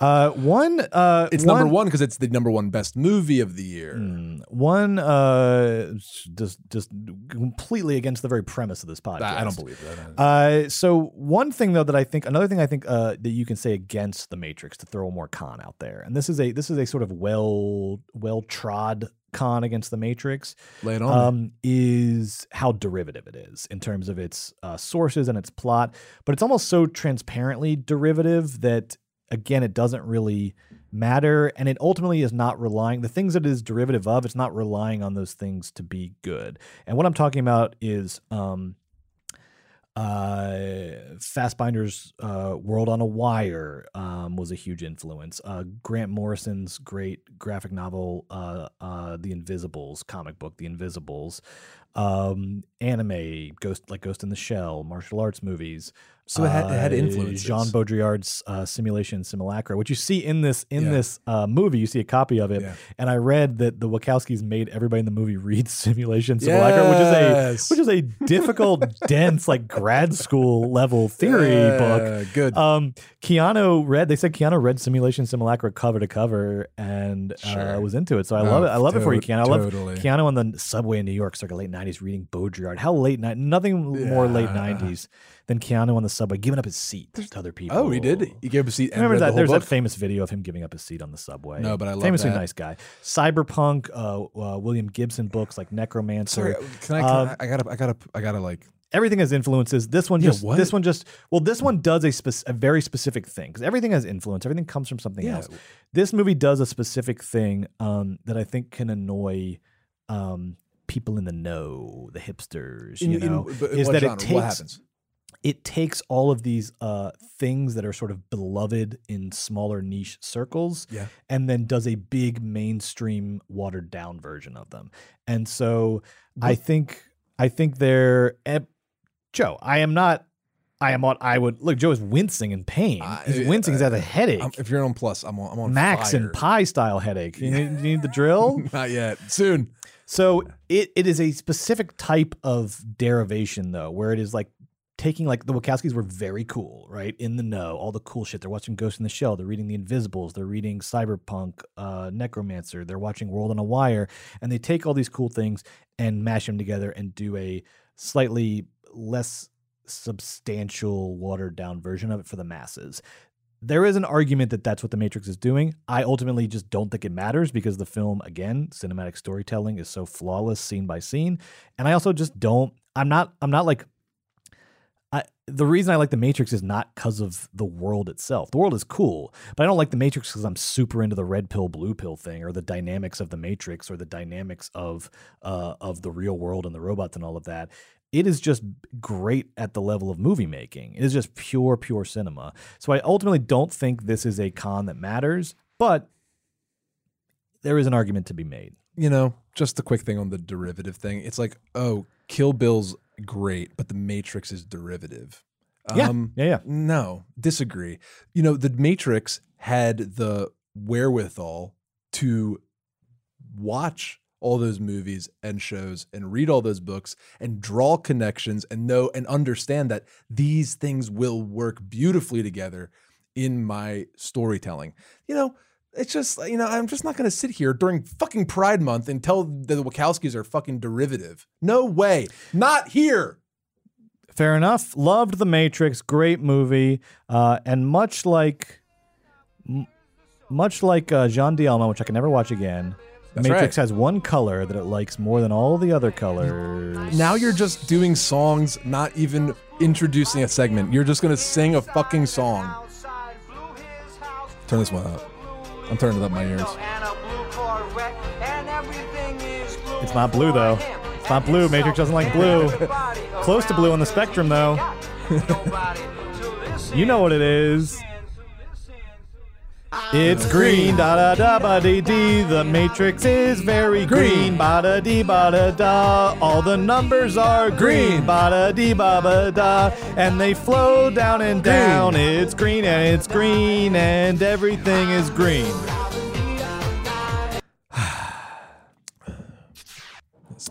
Uh, one. Uh, It's number one because it's the number one best movie of the year. Mm, One. Uh, just just completely against the very premise of this podcast. I don't believe that. Uh, so one thing though that I think another thing I think uh, that you can say against the Matrix to throw more con out there, and this is a this is a sort of well well trod con against the Matrix. Lay it on. Um, is how derivative it is in terms of its uh, sources and its plot, but it's almost so transparently derivative that again it doesn't really matter and it ultimately is not relying the things that it is derivative of it's not relying on those things to be good and what i'm talking about is um Uh, Fassbinder's uh, World on a Wire um, was a huge influence. Uh, Grant Morrison's great graphic novel, uh, uh, The Invisibles, comic book, The Invisibles, um, anime, Ghost like Ghost in the Shell, martial arts movies. So it had- it had uh, influences. Jean Baudrillard's uh, Simulation Simulacra, which you see in this in Yeah. this uh, movie. You see a copy of it, Yeah. and I read that the Wachowskis made everybody in the movie <laughs> read Simulation Simulacra, which is a which is a difficult, <laughs> dense, like grad school level theory Yeah, book. good. Um, Keanu read. They said Keanu read Simulation Simulacra cover to cover and uh, was into it. So I Oh, love it. I love it for you, Keanu. I love totally. Keanu on the subway in New York, circa late '90s, reading Baudrillard. How late night? Nothing more late Yeah. '90s than Keanu on the subway giving up his seat to other people. Oh, he did. He gave up a seat. And Remember the that? whole There's book? that famous video of him giving up his seat on the subway. No, but I love famously that. nice guy. Cyberpunk, uh, uh, William Gibson books like Neuromancer. Sorry, can I? Can Um, I, I gotta. I gotta. I gotta like. everything has influences. This one Yeah, just what? this one just well, this one does a, spec- a very specific thing because everything has influence. Everything comes from something Yeah. else. This movie does a specific thing um, that I think can annoy um, people in the know, the hipsters. In, you know, but in is that genre? it takes what happens? It takes all of these uh, things that are sort of beloved in smaller niche circles Yeah. and then does a big mainstream watered down version of them. And so I think I think they're eh, Joe, I am not I am what I would look, Joe is wincing in pain. I- He's wincing, he's had a headache. I'm- if you're on plus, I'm on. I'm on Max fire. and Pi style headache. You need, you need the drill? <laughs> Not yet. Soon. So it, it is a specific type of derivation though, where it is like taking like the Wachowskis were very cool, right? In the know, all the cool shit. They're watching Ghost in the Shell, they're reading The Invisibles, they're reading Cyberpunk, uh, Neuromancer, they're watching World on a Wire, and they take all these cool things and mash them together and do a slightly less substantial, watered down version of it for the masses there is an argument that that's what the Matrix is doing. I ultimately just don't think it matters because the film, again, cinematic storytelling is so flawless, scene by scene, and I also just don't. I'm not. I'm not like. I, the reason I like the Matrix is not because of the world itself. The world is cool, but I don't like the Matrix because I'm super into the red pill, blue pill thing, or the dynamics of the Matrix, or the dynamics of uh, of the real world and the robots and all of that it is just great at the level of movie making. It is just pure, pure cinema. So I ultimately don't think this is a con that matters, but there is an argument to be made. You know, just a quick thing on the derivative thing. It's like, oh, Kill Bill's great, but the Matrix is derivative. Yeah. Um, yeah, yeah. No, disagree. You know, the Matrix had the wherewithal to watch all those movies and shows and read all those books and draw connections and know and understand that these things will work beautifully together in my storytelling. You know, it's just, you know, I'm just not going to sit here during fucking Pride Month and tell the Wachowskis are fucking derivative. No way. Not here. Fair enough. Loved The Matrix. Great movie. Uh, and much like, m- much like uh, Jeanne Dielman, which I can never watch again. That's Matrix right. has one color that it likes more than all the other colors. Now you're just doing songs, not even introducing a segment. You're just going to sing a fucking song. Turn this one up. I'm turning up my ears. It's not blue though. It's not blue. Matrix doesn't like blue. Close to blue on the spectrum though. <laughs> you know what it is. It's green, da da da ba dee dee. The matrix is very green, ba da dee ba da da. All the numbers are green, ba da dee ba ba da. And they flow down and down. It's green and it's green and everything is green.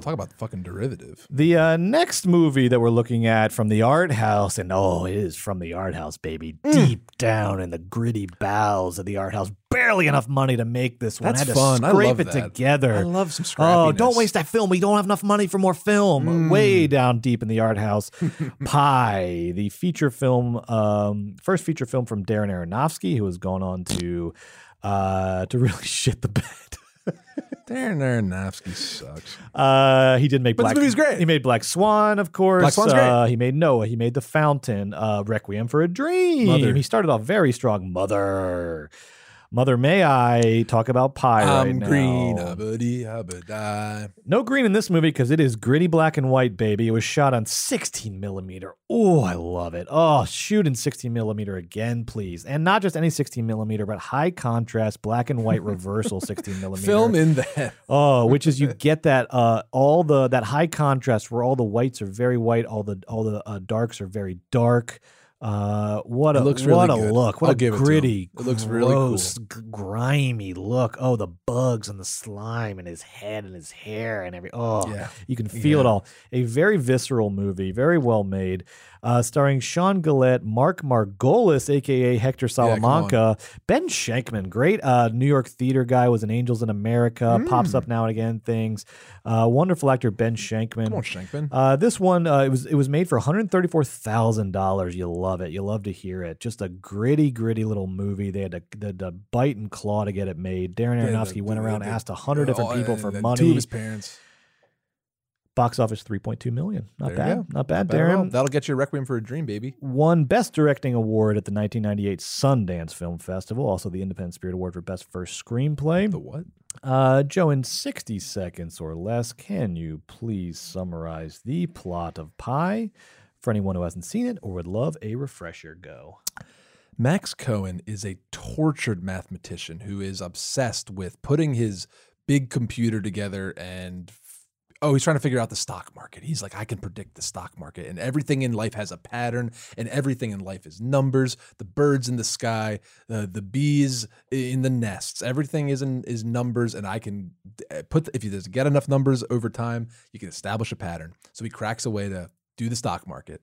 Talk about the fucking derivative. The uh, next movie that we're looking at from the art house, and oh, it is from the art house, baby, Mm. deep down in the gritty bowels of the art house. Barely enough money to make this one. That's Had to fun. I Scrape love it that. together. I love some Oh, don't. Mm. waste that film. We don't have enough money for more film. Way down deep in the art house. <laughs> Pi, the feature film, um, first feature film from Darren Aronofsky, who has gone on to uh, to <laughs> really shit the bed. Darren Aronofsky sucks. Uh, he did make But this Black. movie's great. He made Black Swan, of course. Black Swan's Uh, he made Noah. He made The Fountain. Uh, Requiem for a Dream. Mother. He started off very strong. Mother. Mother, may I talk about Pi right I'm now? green, abadi, abadi. No green in this movie because it is gritty black and white, baby. It was shot on 16 millimeter. Oh, I love it. Oh, shoot in 16 millimeter again, please. And not just any 16 millimeter, but high contrast black and white reversal 16 <laughs> millimeter. Film in that. Oh, which is you <laughs> get that uh all the that high contrast where all the whites are very white, all the all the uh, darks are very dark. Uh, what a looks really what a good. look! What I'll a give it gritty, It looks really cool. gross, g- grimy look. Oh, the bugs and the slime and his head and his hair and every. Oh, Yeah. you can feel it all. A very visceral movie, very well made, uh, starring Sean Gillette, Mark Margolis, aka Hector. Salamanca, Ben Shenkman, great uh, New York theater guy, was in Angels in America, pops up now and again. Things, uh, wonderful actor Ben Shenkman. Come on, Shenkman. Uh, this one uh, it was it was made for one hundred thirty four thousand dollars. You love it. You love to hear it. Just a gritty, gritty little movie. They had to, they had to bite and claw to get it made. Darren Yeah, Aronofsky the- went around, the- asked a hundred different oh, people for money. Two of his parents. Box office three point two million. Not There bad. Not bad, Better Darren. That'll get you a Requiem for a Dream, baby. won Best Directing Award at the 1998 Sundance Film Festival, also the Independent Spirit Award for Best First Screenplay. The what? Uh, Joe, in 60 seconds or less, can you please summarize the plot of Pi for anyone who hasn't seen it or would love a refresher? Go. Max Cohen is a tortured mathematician who is obsessed with putting his big computer together and oh, he's trying to figure out the stock market. He's like, I can predict the stock market, and everything in life has a pattern, and everything in life is numbers. The birds in the sky, the the bees in the nests, everything is in is numbers, and I can uh, put if you just get enough numbers over time, you can establish a pattern. So he cracks a way to do the stock market.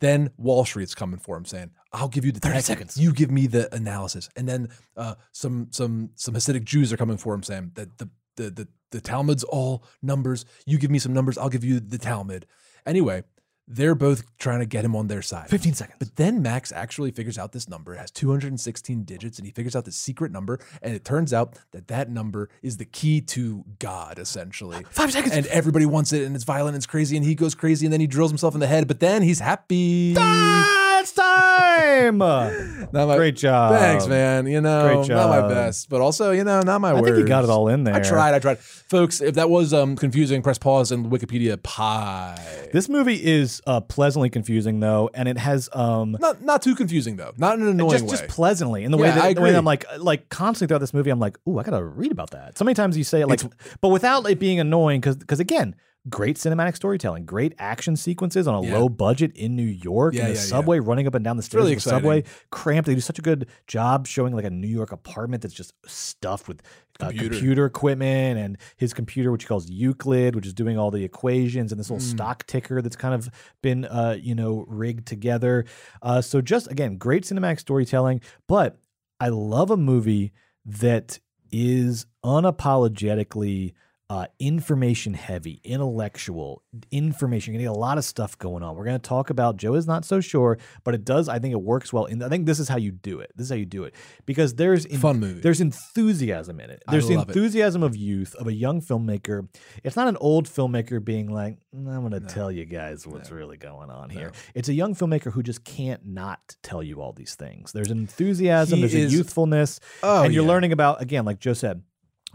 Then Wall Street's coming for him, saying, "I'll give you the 30 tech, seconds. You give me the analysis." And then uh, some some some Hasidic Jews are coming for him, saying that the the the the Talmud's all numbers. You give me some numbers, I'll give you the Talmud. Anyway, they're both trying to get him on their side. 15 seconds. But then Max actually figures out this number it has 216 digits, and he figures out the secret number, and it turns out that that number is the key to God, essentially. Five seconds. And everybody wants it, and it's violent, and it's crazy, and he goes crazy, and then he drills himself in the head, but then he's happy. It's time. <laughs> Not my- Great job. Thanks, man. You know, Great not my best, but also, you know, not my I worst. think you got it all in there. I tried. I tried. Folks, if that was um, confusing, press pause and Wikipedia Pi. This movie is uh, pleasantly confusing though, and it has um Not not too confusing though. Not in an annoying just way. just pleasantly in the way that, the way that. I'm like like constantly throughout this movie I'm like ooh I gotta read about that. So many times you say it like, but without it being annoying because because again. Great cinematic storytelling, great action sequences on a Yeah. low budget in New York Yeah, in the yeah, yeah. subway, running up and down the stairs really of the subway, exciting. cramped. They do such a good job showing like a New York apartment that's just stuffed with uh, Computer. computer equipment and his computer, which he calls Euclid, which is doing all the equations and this little Mm. stock ticker that's kind of been, uh, you know, rigged together. Uh, so just again, great cinematic storytelling, but I love a movie that is unapologetically uh, information heavy, intellectual information. You're gonna get a lot of stuff going on. We're gonna talk about. Joe is not so sure, but it does. I think it works well. And I think this is how you do it. This is how you do it because there's en- Fun movie. There's enthusiasm in it. There's the love it. enthusiasm of youth of a young filmmaker. It's not an old filmmaker being like, "Mm, I'm gonna tell you guys what's really going on here. It's a young filmmaker who just can't not tell you all these things. There's an enthusiasm. He there's is- a youthfulness, Oh, and you're yeah. learning about again, like Joe said,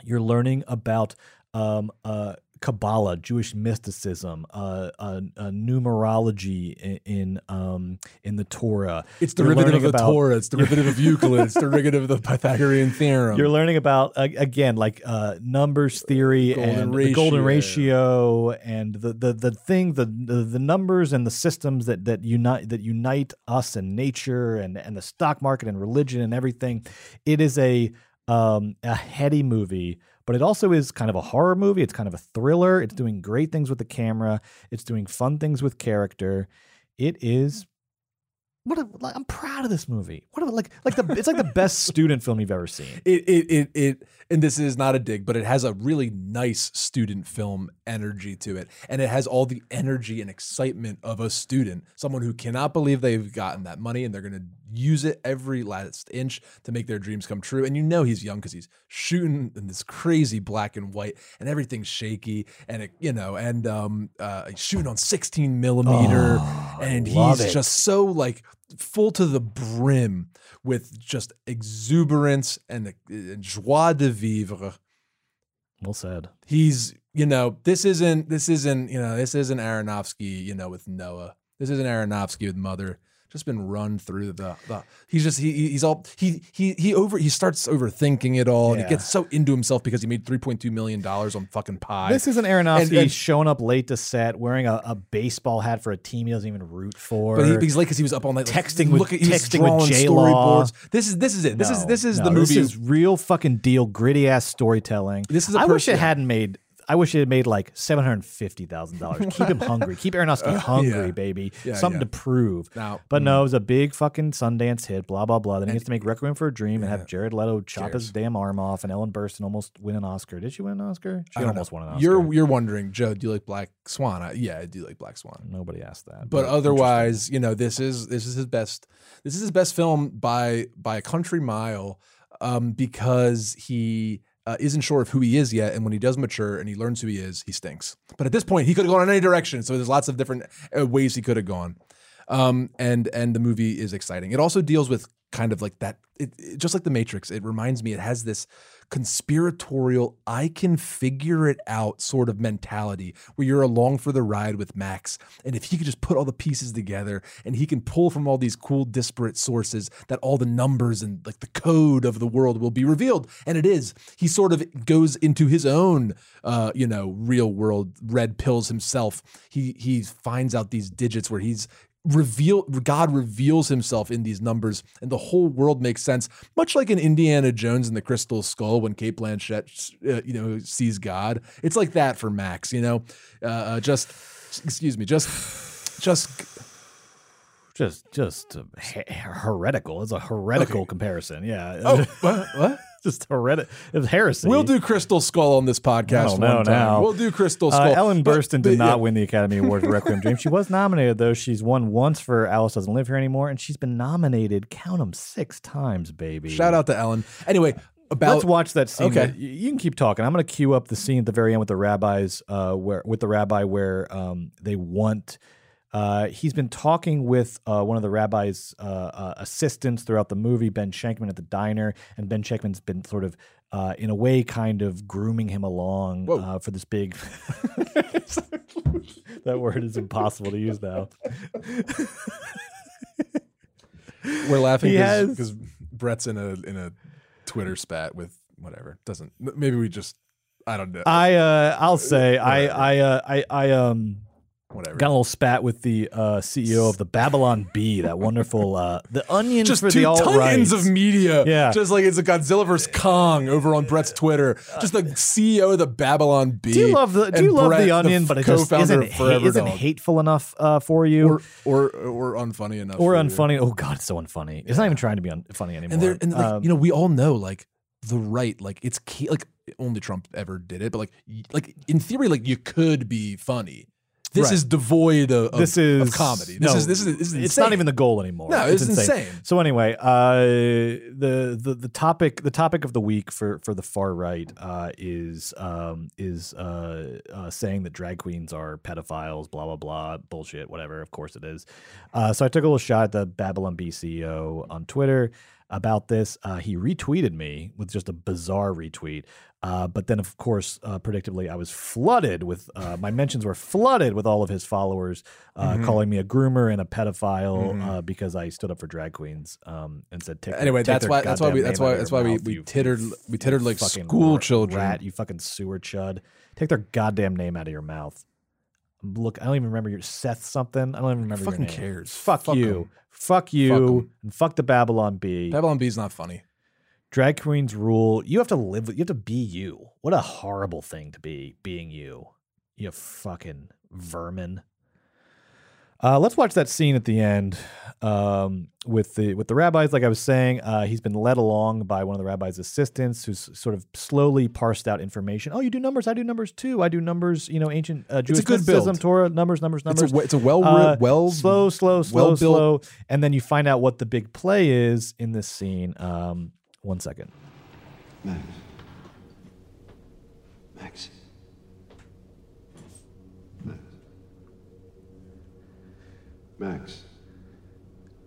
you're learning about um, uh, Kabbalah, Jewish mysticism, uh, uh, uh, numerology in in, um, in the Torah. It's You're derivative of the about- Torah. It's the derivative of <laughs> Euclid. It's the derivative of the Pythagorean theorem. You're learning about uh, again, like uh, numbers theory Golden and the golden ratio. ratio, and the the the thing, the, the the numbers and the systems that that unite that unite us and nature and and the stock market and religion and everything. It is a um, a heady movie, but it also is kind of a horror movie. It's kind of a thriller. It's doing great things with the camera. It's doing fun things with character. It is what a, like, I'm proud of this movie. What a, like like the it's like the best <laughs> student film you've ever seen. it, it, it, it, and this is not a dig, but it has a really nice student film energy to it. And it has all the energy and excitement of a student, someone who cannot believe they've gotten that money and they're going to use it every last inch to make their dreams come true. And you know he's young because he's shooting in this crazy black and white and everything's shaky and it, you know, and um, uh, shooting on 16 millimeter and he's it. just so like full to the brim with just exuberance and, joie de vivre. Well said. He's, you know, this isn't this isn't, you know, this isn't Aronofsky, you know, with Noah. This isn't Aronofsky with Mother. Just been run through the, the he's just he he's all he he he over he starts overthinking it all and he gets so into himself because he made 3.2 million dollars on fucking Pi. This isn't Aronofsky And- and- showing up late to set, wearing a, a baseball hat for a team he doesn't even root for. But he, he's late because he was up all night, like, Texting with- he texting with storyboards. This is this is it. This is this is no, the movie. This is real fucking deal, gritty ass storytelling. This is a I wish it hadn't made. I wish it had made like seven hundred fifty thousand dollars. <laughs> Keep him hungry. Keep Aronofsky hungry, yeah. baby. Yeah, Something yeah. to prove. Now- but no, it was a big fucking Sundance hit. Blah blah blah. Then he gets to make Requiem for a Dream and have Jared Leto chop his damn arm off, and Ellen Burstyn almost win an Oscar. Did she win an Oscar? She almost know. won an Oscar. You're you're wondering, Joe, do you like Black Swan? I, yeah, I do like Black Swan. Nobody asked that. But otherwise, you know, this is this is his best. This is his best film by by a country mile, um, because he uh, isn't sure of who he is yet, and when he does mature and he learns who he is, he stinks. But at this point, he could have gone in any direction. So there's lots of different uh, ways he could have gone. Um, and and the movie is exciting. It also deals with kind of like that, it, it- just like the Matrix. It reminds me, it has this conspiratorial, I can figure it out sort of mentality where you're along for the ride with Max. And if he could just put all the pieces together and he can pull from all these cool disparate sources that all the numbers and like the code of the world will be revealed. And it is. He sort of goes into his own uh, you know, real world red pills himself. He he finds out these digits where he's reveal God reveals himself in these numbers and the whole world makes sense much like in Indiana Jones and the Crystal Skull when Cate Blanchett uh, you know sees God it's like that for Max you know uh, uh, just excuse me just just just just uh, heretical. It's a heretical comparison. Yeah. oh <laughs> what what just heretical. It's heresy. We'll do Crystal Skull on this podcast one time. now. We'll do Crystal Uh, Skull. Ellen But- Burstyn did not yeah. win the Academy Award for Requiem Dream. She was nominated though. She's won once for Alice Doesn't Live Here Anymore, and she's been nominated. Count them six times, baby. Shout out to Ellen. Anyway, about Let's watch that scene. Okay. that- you, you can keep talking. I'm going to cue up the scene at the very end with the rabbis, uh, where with the rabbi where um, they want. Uh, he's been talking with uh, one of the rabbi's uh, uh, assistants throughout the movie, Ben Shenkman, at the diner, and Ben Shenkman's been sort of, uh, in a way, kind of grooming him along uh, for this big. <laughs> that word is impossible to use now. <laughs> We're laughing He has- because Brett's in a in a Twitter spat with whatever. Doesn't maybe we just I don't know. I uh, I'll say I Whatever. I uh, I I um whatever. got a little spat with the uh, CEO of the Babylon Bee, that wonderful uh, the onion just for two the titans of media. Yeah. Just like it's a Godzilla vs. Kong over on Brett's Twitter. Just the CEO of the Babylon Bee. Do you love the Do you love Brett, the onion, but it just isn't ha- isn't hateful enough uh, for you or or or unfunny enough. or for you. unfunny? Oh God, it's so unfunny. It's not even trying to be un- funny anymore. And they're and like Um, you know we all know like the right like it's key, like only Trump ever did it, but like like in theory like you could be funny. This Right. is devoid of, of- this is of comedy. This no, is this is, this is it's not insane. even the goal anymore. No, it's insane. So anyway, uh, the the the topic the topic of the week for for the far right uh, is um, is uh, uh, saying that drag queens are pedophiles. Blah blah blah. Bullshit. Whatever. Of course it is. Uh, so I took a little shot at the Babylon Bee CEO on Twitter about this. Uh, he retweeted me with just a bizarre retweet. Uh, but then, of course, uh, predictably, I was flooded with uh, my mentions were flooded with all of his followers uh, Mhm. calling me a groomer and a pedophile uh, because I stood up for drag queens um, and said, take Anyway, take that's why- that's why we- that's why- that's why we- mouth, we tittered- we tittered like fucking school ra- children. Rat, you fucking sewer chud. Take their goddamn name out of your mouth. Look, I don't even remember your Seth something. I don't even remember. fucking your name. cares? Fuck, Fuck you. Fuck you. Fuck and fuck the Babylon Bee. Babylon Bee is not funny. Drag queens rule. You have to live. with You have to be you. What a horrible thing to be. Being you. You fucking vermin. Uh, let's watch that scene at the end um, with the with the rabbis. Like I was saying, uh, he's been led along by one of the rabbi's assistants, who's sort of slowly parsed out information. Oh, you do numbers. I do numbers too. I do numbers. You know, ancient uh, Jewish a good mysticism, build. Torah numbers, numbers, It's a numbers. it's a well- Uh, well- slow, slow, slow, well-built- slow, and then you find out what the big play is in this scene. Um, one second. Max. Max. Max. Max,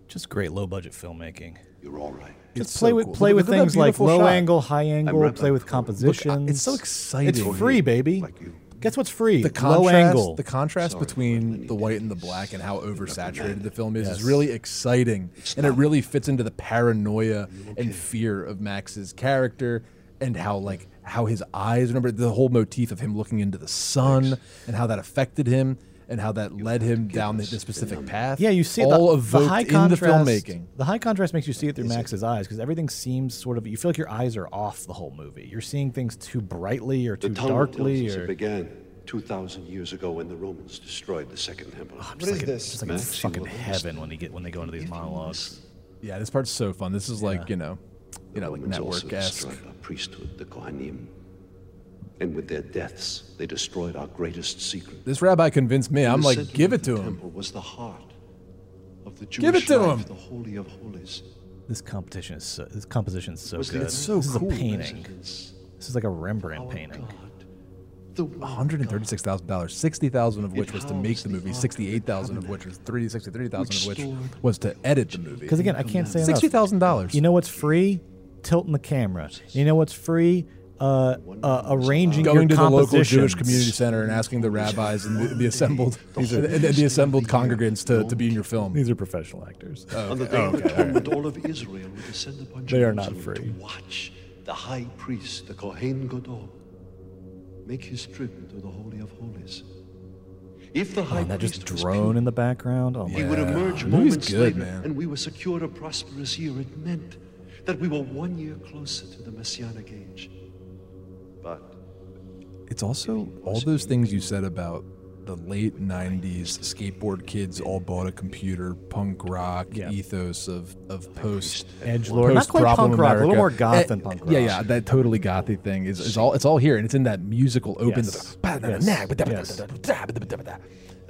Just great low budget filmmaking. you're all right. Just It's play so with cool. play Look with at that things like low shot. angle, high angle, play with home. compositions. it's so exciting. It's free, baby. Like you. Guess what's free? the low contrast, angle. the contrast Sorry, between the white and the black and how oversaturated the film is Yes. is really exciting, and it really fits into the paranoia and fear of Max's character and how like how his eyes. Remember the whole motif of him looking into the sun and how that affected him and how that led him down the, the specific path. yeah, you see all the, evoked the high in the contrast. filmmaking. The high contrast makes you see it through Max's eyes because everything seems sort of. You feel like your eyes are off the whole movie. You're seeing things too brightly or too Talmud darkly. tells us Or it began 2,000 years ago when the Romans destroyed the Second Temple. Oh, just like a- Just like Max, it's you fucking heaven when they get when they go into these monologues. Yeah, this part's so fun. This is like you know, you know, like Romans also network esque. destroyed our priesthood, the Kohanim. And with their deaths, they destroyed our greatest secret. This rabbi convinced me. I'm like, give it to him. Temple was the heart of the Jewish Give it to life, him. the Holy of Holies. This competition is so, this composition is so Was good. It's so this cool. is a painting. residence, This is like a Rembrandt our painting. The One hundred and thirty-six thousand dollars, sixty thousand of which was to make the the movie, Ark of the sixty-eight thousand of which was Covenant, three sixty-three thousand of which was to edit the movie. Because again, I can't say enough. sixty thousand dollars. You know what's free? Tilting the camera. You know what's free? Uh, uh, arranging going your to the local Jewish community center and asking the rabbis and the, the assembled <laughs> these are, the, the assembled congregants to, to be in your film. These are professional actors. On the day of atonement, all of Israel will descend upon They are not Jerusalem free. to watch the high priest, the Kohen Gadol, make his trip into the Holy of Holies. If the Oh, high and that priest just was drone pure, in the background. Oh my he would Yeah. emerge The movie's moments good, later, man. and we were secured a prosperous year. It meant that we were one year closer to the Messianic age. It's also all those things you said about the late 90s skateboard kids all bought a computer punk rock Yeah. ose of of post Edgelord. Not quite punk rock, a little more goth Eh, than punk Yeah, rock. yeah, that totally gothy thing is, is all it's all here and it's in that musical open Yes. Yes.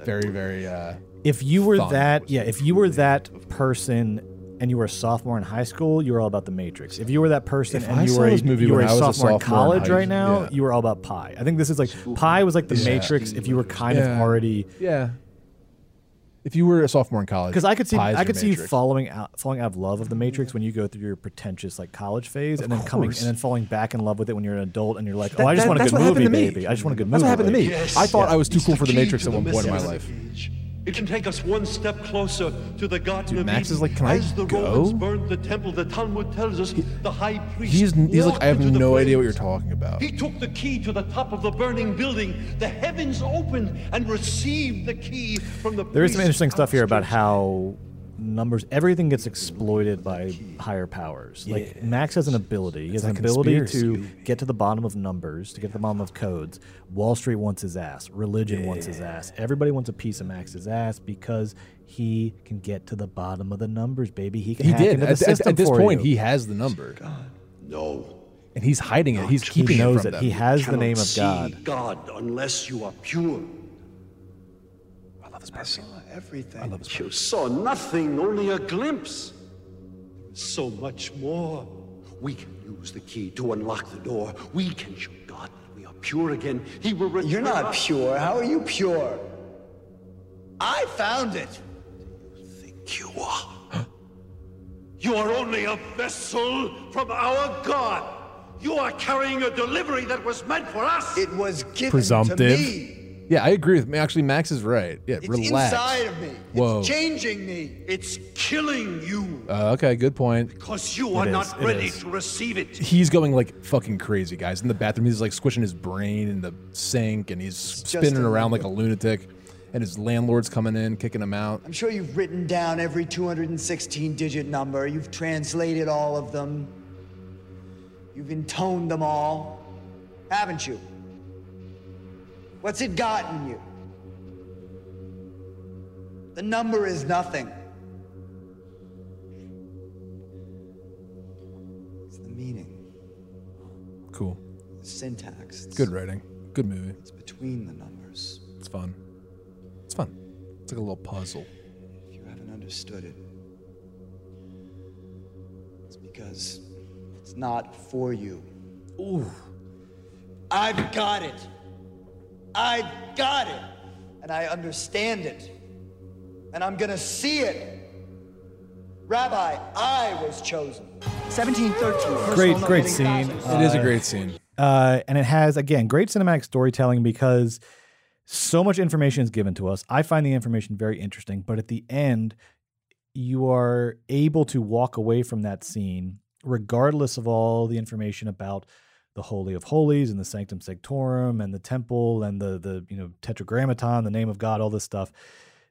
very very uh If you were that, yeah, if you were that person and you were a sophomore in high school, you were all about the Matrix. If you were that person If and I you saw were a, this movie you were when a I was a sophomore in sophomore in college high- right now, yeah. you were all about Pi. I think this is like Pi was like the Yeah. Matrix. If you were kind Yeah. of already yeah if you were a sophomore in college because I could see Pi is I your could see you Matrix. following out falling out of love of the Matrix when you go through your pretentious like college phase and then coming course. and then falling back in love with it when you're an adult and you're like, oh, That- oh, I just that- want a that's good what happened movie, to me. baby. I just want a good That's movie. what happened to me. Yes. I thought Yeah. I was too cool for the Matrix at one point in my Messianic life. Age. It can take us one step closer to the Garden Dude, of Max Eden. is like, "Can I As the go?" Romans burned the temple, the Talmud tells us the high priest. He's he's like I have no idea what you're talking about. He took the key to the top of the burning building. The heavens opened and received the key from the. There is some interesting stuff here about how numbers, everything gets exploited by higher powers. Like Max has an ability. He has an ability conspiracy. to get to the bottom of numbers, to get to the bottom of codes. Wall Street wants his ass. Religion wants his ass. Everybody wants a piece of Max's ass because he can get to the bottom of the numbers, baby. He can He hack did. into At, the at- system at this for point, you. he has the number, No. and he's hiding it. He's keeping He keeping knows it it. He has the name of God. God unless you are pure. I love this I saw part. Everything. I love this you saw nothing, only a glimpse. There is so much more. We can use the key to unlock the door. We can show God that we are pure again. He will return You're not us. pure. How are you pure? I found it. You think you are? You are only a vessel from our God. You are carrying a delivery that was meant for us. It was given Presumptive. to me. Yeah, I agree with me. Actually, Max is right. Yeah, It's relax. inside of me. Whoa. It's changing me. It's killing you Uh, okay, good point. because you are is, not it ready is. to receive it. He's going like fucking crazy, guys. In the bathroom, he's like squishing his brain in the sink, and he's just spinning around like a lunatic. And his landlord's coming in, kicking him out. I'm sure you've written down every 216 digit number. You've translated all of them. You've intoned them all. Haven't you? What's it gotten you? The number is nothing. It's the meaning, Cool. the syntax. It's, Good writing. Good movie. It's between the numbers. It's fun. It's fun. It's like a little puzzle. If you haven't understood it, it's because it's not for you. Ooh. I've got it. I've got it. And I understand it. and I'm gonna see it. Rabbi, I was chosen. 1713. Great, great scene. getting It is a Uh, great scene. Uh, and it has again great cinematic storytelling because so much information is given to us. I find the information very interesting, but at the end, you are able to walk away from that scene regardless of all the information about the holy of holies and the sanctum sanctorum and the temple and the the you know tetragrammaton, the name of God, all this stuff.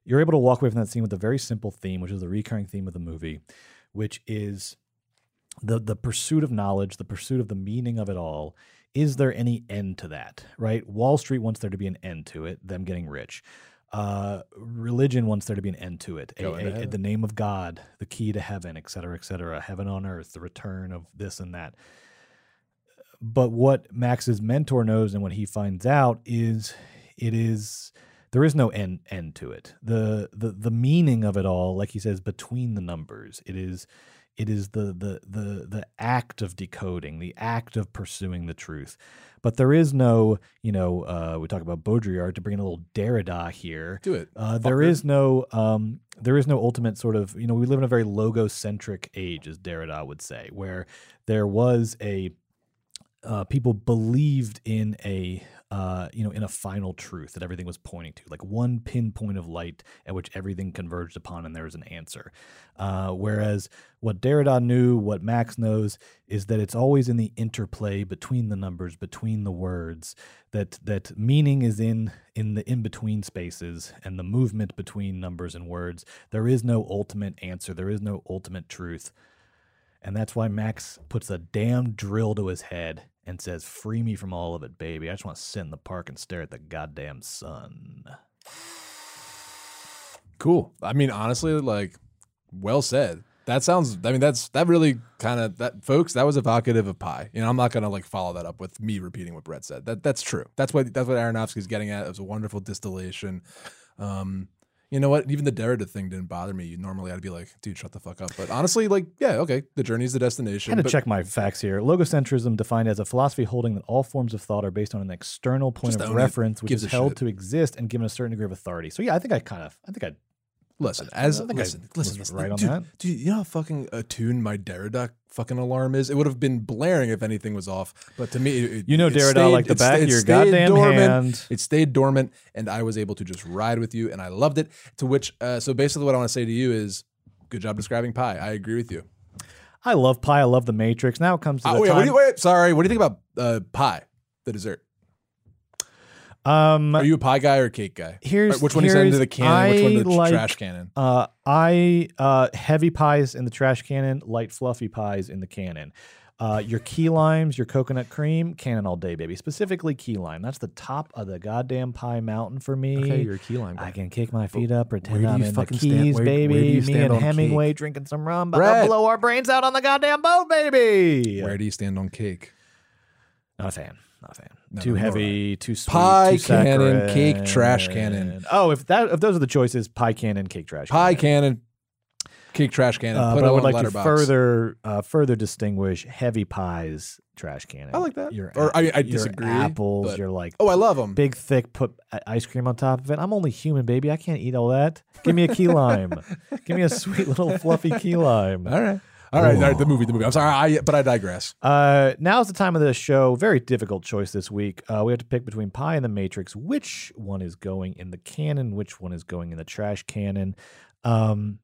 You're able to walk away from that scene with a very simple theme, which is the recurring theme of the movie, which is the the pursuit of knowledge, the pursuit of the meaning of it all. Is there any end to that? Right? Wall Street wants there to be an end to it, them getting rich. Uh, religion wants there to be an end to it. A- to a- the name of God, the key to heaven, et cetera, et cetera. Heaven on earth, the return of this and that. But what Max's mentor knows and what he finds out is it is there is no end end to it. The the the meaning of it all, like he says, between the numbers. It is it is the the the the act of decoding, the act of pursuing the truth. But there is no, you know, uh, we talk about Baudrillard to bring in a little Derrida here. Do it, Uh, there is no, um, there is no ultimate sort of, you know, we live in a very logocentric age, as Derrida would say, where there was a uh, people believed in a uh, you know in a final truth that everything was pointing to like one pinpoint of light at which everything converged upon and there was an answer. Uh, whereas what Derrida knew what Max knows is that it's always in the interplay between the numbers between the words that that meaning is in in the in between spaces and the movement between numbers and words. There is no ultimate answer. There is no ultimate truth. And that's why Max puts a damn drill to his head and says, Free me from all of it, baby. I just want to sit in the park and stare at the goddamn sun. Cool. I mean, honestly, like, well said. That sounds. I mean, that's that really kind of that, folks. That was evocative of Pi. You know, I'm not gonna like follow that up with me repeating what Brett said. That that's true. That's what that's what Aronofsky's getting at. It was a wonderful distillation. Um, you know what? Even the Derrida thing didn't bother me. Normally, I'd be like, dude, shut the fuck up. But honestly, like, yeah, okay, the journey's the destination. I had to but- check my facts here. Logocentrism defined as a philosophy holding that all forms of thought are based on an external point Just of reference, which is held shit. to exist and given a certain degree of authority. So yeah, I think I kind of, I think I Listen, as I think I listen, listen, listen, right on that. Dude, you know how fucking attuned my Derrida fucking alarm is? It would have been blaring if anything was off. But to me, it, You know it Derrida stayed- like the back sta- of your goddamn dormant. hand. It stayed dormant, and I was able to just ride with you, and I loved it. To which, uh, so basically, what I want to say to you is, good job describing Pi. I agree with you. I love Pi. I love the Matrix. Now it comes to Uh, the wait, time. you, wait, sorry. What do you think about uh, pie, the dessert? Um, Are you a pie guy or a cake guy? here's Or which one you send into here's- the canon? Which one to the like, trash canon? Uh, I uh, heavy pies in the trash canon, light fluffy pies in the canon. Uh, your key limes, your coconut cream, canon all day, baby. Specifically key lime. That's the top of the goddamn pie mountain for me. Okay, you're a key lime guy. I can kick my feet up, pretend I'm you in the keys, stand- where- baby. where do you me stand and on Hemingway cake? drinking some rum, about Brett. to blow our brains out on the goddamn boat, baby. Where do you stand on cake? Not a fan. Not a fan. No, too nor heavy, too sweet. Pie too canon, cake, trash canon. Oh, if that if those are the choices, pie canon, cake trash. Pie canon. canon, cake trash canon. Uh, Put but I would like letterbox. to further uh, further distinguish heavy pies, trash canon. I like that. Your Or, I mean, I your disagree, Apples, but- your like Oh, I love them. big thick put ice cream on top of it. I'm only human, baby. I can't eat all that. Give me a key lime. <laughs> Give me a sweet little fluffy key lime. All right, all right, all right. The movie, the movie. I'm sorry, I, but I digress. Uh, now's the time of the show. Very difficult choice this week. Uh, we have to pick between Pi and the Matrix. Which one is going in the canon? Which one is going in the trash canon? Um,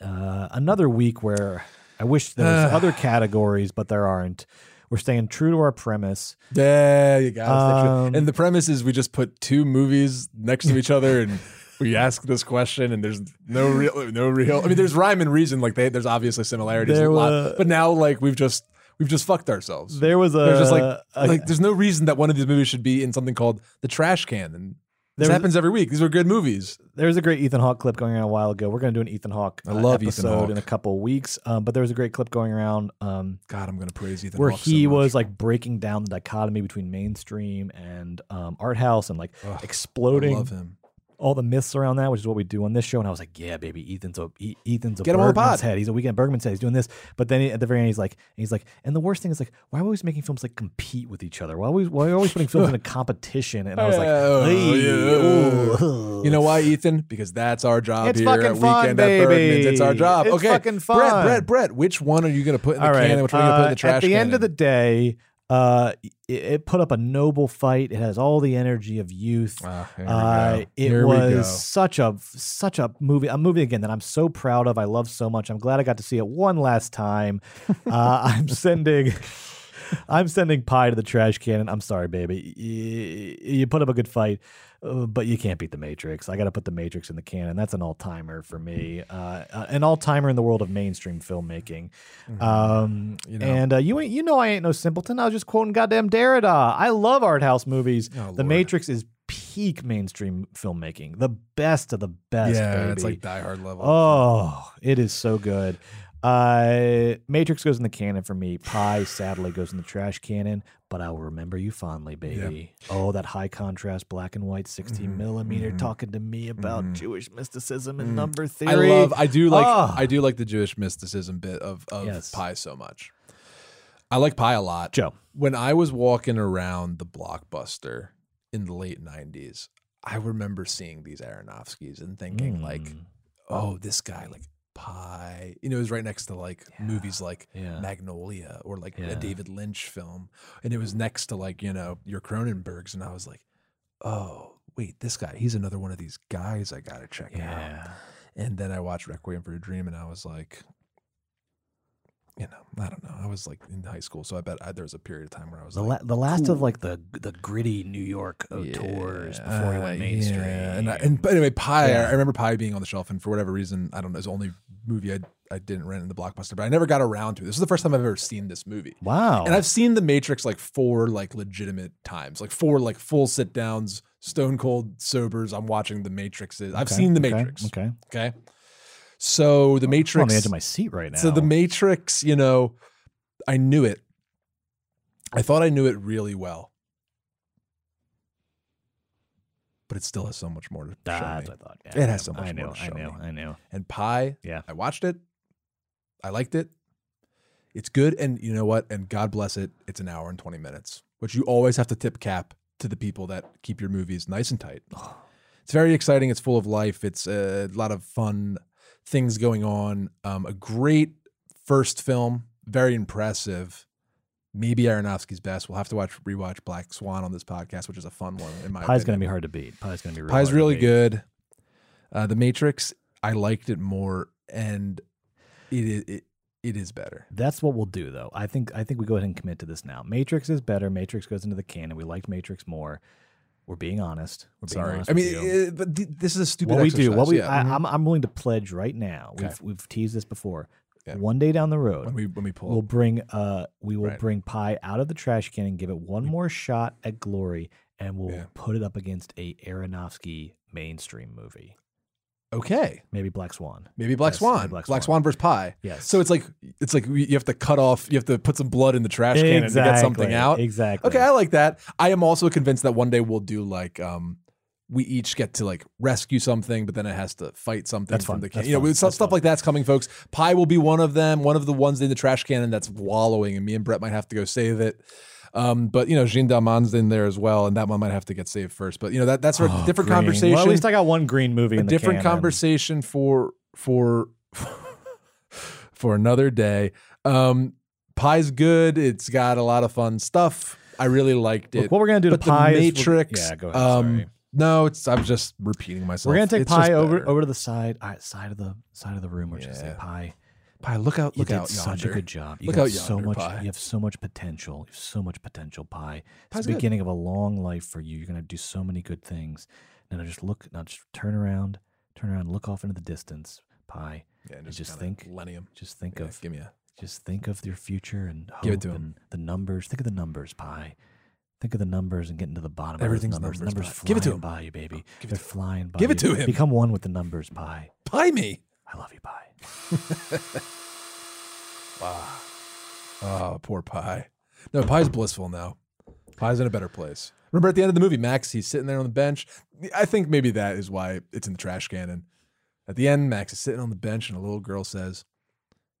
uh, another week where I wish there was <sighs> other categories, but there aren't. We're staying true to our premise. There you go. Um, and the premise is we just put two movies next to each other and we ask this question and there's no real no real I mean there's rhyme and reason like they there's obviously similarities There a lot, but now like we've just we've just fucked ourselves. There was a, there's just like a- like there's no reason that one of these movies should be in something called the trash can and this was- happens every week. These are good movies. There was a great Ethan Hawke clip going around a while ago. We're going to do an Ethan Hawke I uh, love Ethan episode Hawke. in a couple weeks. Um, but there was a great clip going around um, God, I'm gonna praise Ethan where Hawke he much. was like breaking down the dichotomy between mainstream and um, art house and like Ugh, exploding I love him. All the myths around that, which is what we do on this show. And I was like, yeah, baby, Ethan's a E- Ethan's a Get him on the Bergman's pod. head. He's a weekend Bergman's head. He's doing this, but then he- at the very end, he's like, he's like, and the worst thing is like, why are we always making films like compete with each other? Why are we, why are we always putting films in a <laughs> competition? And I was like, Oh, "Hey, yeah. ooh." You know why, Ethan? Because that's our job It's here fucking at fun, Weekend at Bergman's. It's our job. It's okay, fucking Brett, fun. Brett, Brett. Which one are you going to put in the All right. can? and Which one are you going to put in uh, the trash At the can? end of the day, uh, it, it put up a noble fight. It has all the energy of youth. Here we Uh, go. it Here we was such a such a movie, a movie again that I'm so proud of. I love so much. I'm glad I got to see it one last time. <laughs> uh, I'm sending. I'm sending Pi to the trash can. I'm sorry, baby. You, you put up a good fight, uh, but you can't beat the Matrix. I got to put the Matrix in the can, and that's an all timer for me. Uh, uh, an all timer in the world of mainstream filmmaking. Um, You know. And uh, you ain't, you know, I ain't no simpleton. I was just quoting goddamn Derrida. I love art house movies. Oh, the. Matrix is peak mainstream filmmaking, the best of the best. yeah, it's like Die Hard level. Oh, it is so good. Uh, Matrix goes in the canon for me. Pi sadly goes in the trash canon, but I will remember you fondly, baby. Oh, that high contrast black and white 16 Mm-hmm. millimeter talking to me about Jewish mysticism and number theory. I love. I do like. Oh. I do like the Jewish mysticism bit of of Yes. Pi so much. I like Pi a lot. Joe. When I was walking around the blockbuster in the late '90s, I remember seeing these Aronofskis and thinking like, Mm. "Oh, this guy like." Pi, you know, it was right next to like movies like Yeah. Magnolia or like Yeah. a David Lynch film, and it was next to like you know your Cronenbergs, and I was like, oh wait, this guy, he's another one of these guys I gotta check out. And then I watched Requiem for a Dream, and I was like, you know, I don't know. I was like in high school, so I bet I, there was a period of time where I was The, like, la- the last of like the the gritty New York uh, auteurs before he uh, went mainstream. yeah. And, I, and but anyway, Pi. Yeah. I remember Pi being on the shelf, and for whatever reason, I don't know. It's the only movie I I didn't rent in the blockbuster, but I never got around to it. This is the first time I've ever seen this movie. wow. And I've seen The Matrix like four like legitimate times, like four like full sit downs, stone cold sobers. I'm watching The Matrix. I've Okay, seen The okay, Matrix. Okay. Okay. So The matrix I'm on the edge of my seat right now. So The Matrix, you know, I knew it. I thought I knew it really well. But it still has so much more to show That's me. what I thought. It Yeah, I has so much I more know, to I show know, me. I know. And Pi, Yeah. I watched it. I liked it. It's good. And you know what? And God bless it. It's an hour and 20 minutes, which you always have to tip cap to the people that keep your movies nice and tight. It's very exciting. It's full of life. It's uh, a lot of fun things going on. Um, a great first film, very impressive. Maybe Aronofsky's best. We'll have to watch rewatch Black Swan on this podcast, which is a fun one in my Pi's going to be hard to beat. Pi's going to be real Pi's really good. Uh, the Matrix, I liked it more, and it is it, it is better. That's what we'll do, though. I think I think we go ahead and commit to this now. Matrix is better. Matrix goes into the canon. We liked Matrix more. We're being honest. We're being Sorry, honest I with mean, you. uh, but th- this is a stupid. what we do, what we, yeah. I, Mhm. I'm, I'm willing to pledge right now. Okay. We've we've teased this before. Yeah. One day down the road, when we when we pull. we'll bring uh we will Right. bring Pi out of the trash can and give it one more shot at glory, and we'll Yeah. put it up against a Aronofsky mainstream movie, okay, maybe Black Swan. maybe Black Yes, Swan. maybe Black, Black Swan. versus Pi. Yes. So it's like it's like you have to cut off. You have to put some blood in the trash can to get something out. Exactly. Okay, I like that. I am also convinced that one day we'll do like um we each get to like rescue something, but then it has to fight something That's from fun. the can. That's You know, fun. stuff, That's stuff fun. like that's coming, folks. Pi will be one of them. One of the ones in the trash canon that's wallowing, and me and Brett might have to go save it. Um, but you know, Jeanne Dielman's in there as well, and that one might have to get saved first. But you know, that that's a Oh, different green. conversation. Well, at least I got one green movie a in the different conversation for for <laughs> for another day. Um, Pi's good. It's got a lot of fun stuff. I really liked it. Look, what we're gonna do to but Pi the is Matrix. yeah, go ahead, Um, sorry. no, it's I'm just repeating myself. We're gonna take It's Pi over over to the side right, side of the side of the room. We're just gonna say Yeah. Pi. Pi, look out! You Look did out! such a good job. You Look got out so yonder, much. Pi. You have so much potential. You have so much potential, Pi. It's Pi's the good. beginning of a long life for you. You're gonna do so many good things. Now just look. Now just turn around. Turn around. Look off into the distance, Pi. Yeah, and just just think. Millennium. Just think Yeah, of. give me a- Just think of your future and hope Give it to him. and the numbers. Think of the numbers, Pi. Think of the numbers and getting to the bottom Everything's of numbers. numbers, numbers. Give it to flying him. by you, baby. Oh, give it They're to him. flying by Give it you. to him. Become one with the numbers, Pi. Pie me. I love you, Pi. Ah. <laughs> Oh, poor Pi. No, Pi's blissful now. Pi's in a better place. Remember at the end of the movie, Max, he's sitting there on the bench. I think maybe that is why it's in the trash can. And at the end, Max is sitting on the bench, and a little girl says,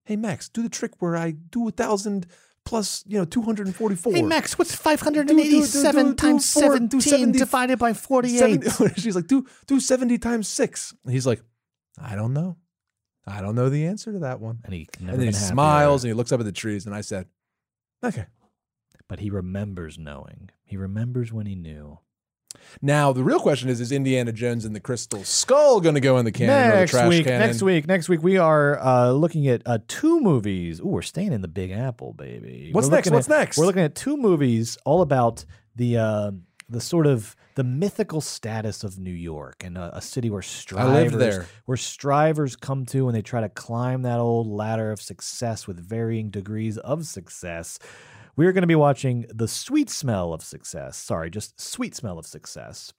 "Hey, Max, do the trick where I do a thousand plus, you know, two hundred and forty-four. Hey Max, what's 587 Do- do- do- times do four- do 17 70 divided by 48? 70 <laughs> she's like, do do seventy times six. And he's like, I don't know. I don't know the answer to that one. And he never and then he been happier. smiles and he looks up at the trees, and I said, okay. But he remembers knowing. He remembers when he knew. Now the real question is: Is Indiana Jones and the Crystal Skull going to go in the canon or the next trash week, canon? next week, next week, we are uh, looking at uh, two movies. Ooh, we're staying in the Big Apple, baby. What's We're next? What's at- next? We're looking at two movies all about the uh, the sort of the mythical status of New York and a, a city where strivers I lived there. where strivers come to and they try to climb that old ladder of success with varying degrees of success. We're going to be watching The Sweet Smell of Success. Sorry, just Sweet Smell of Success.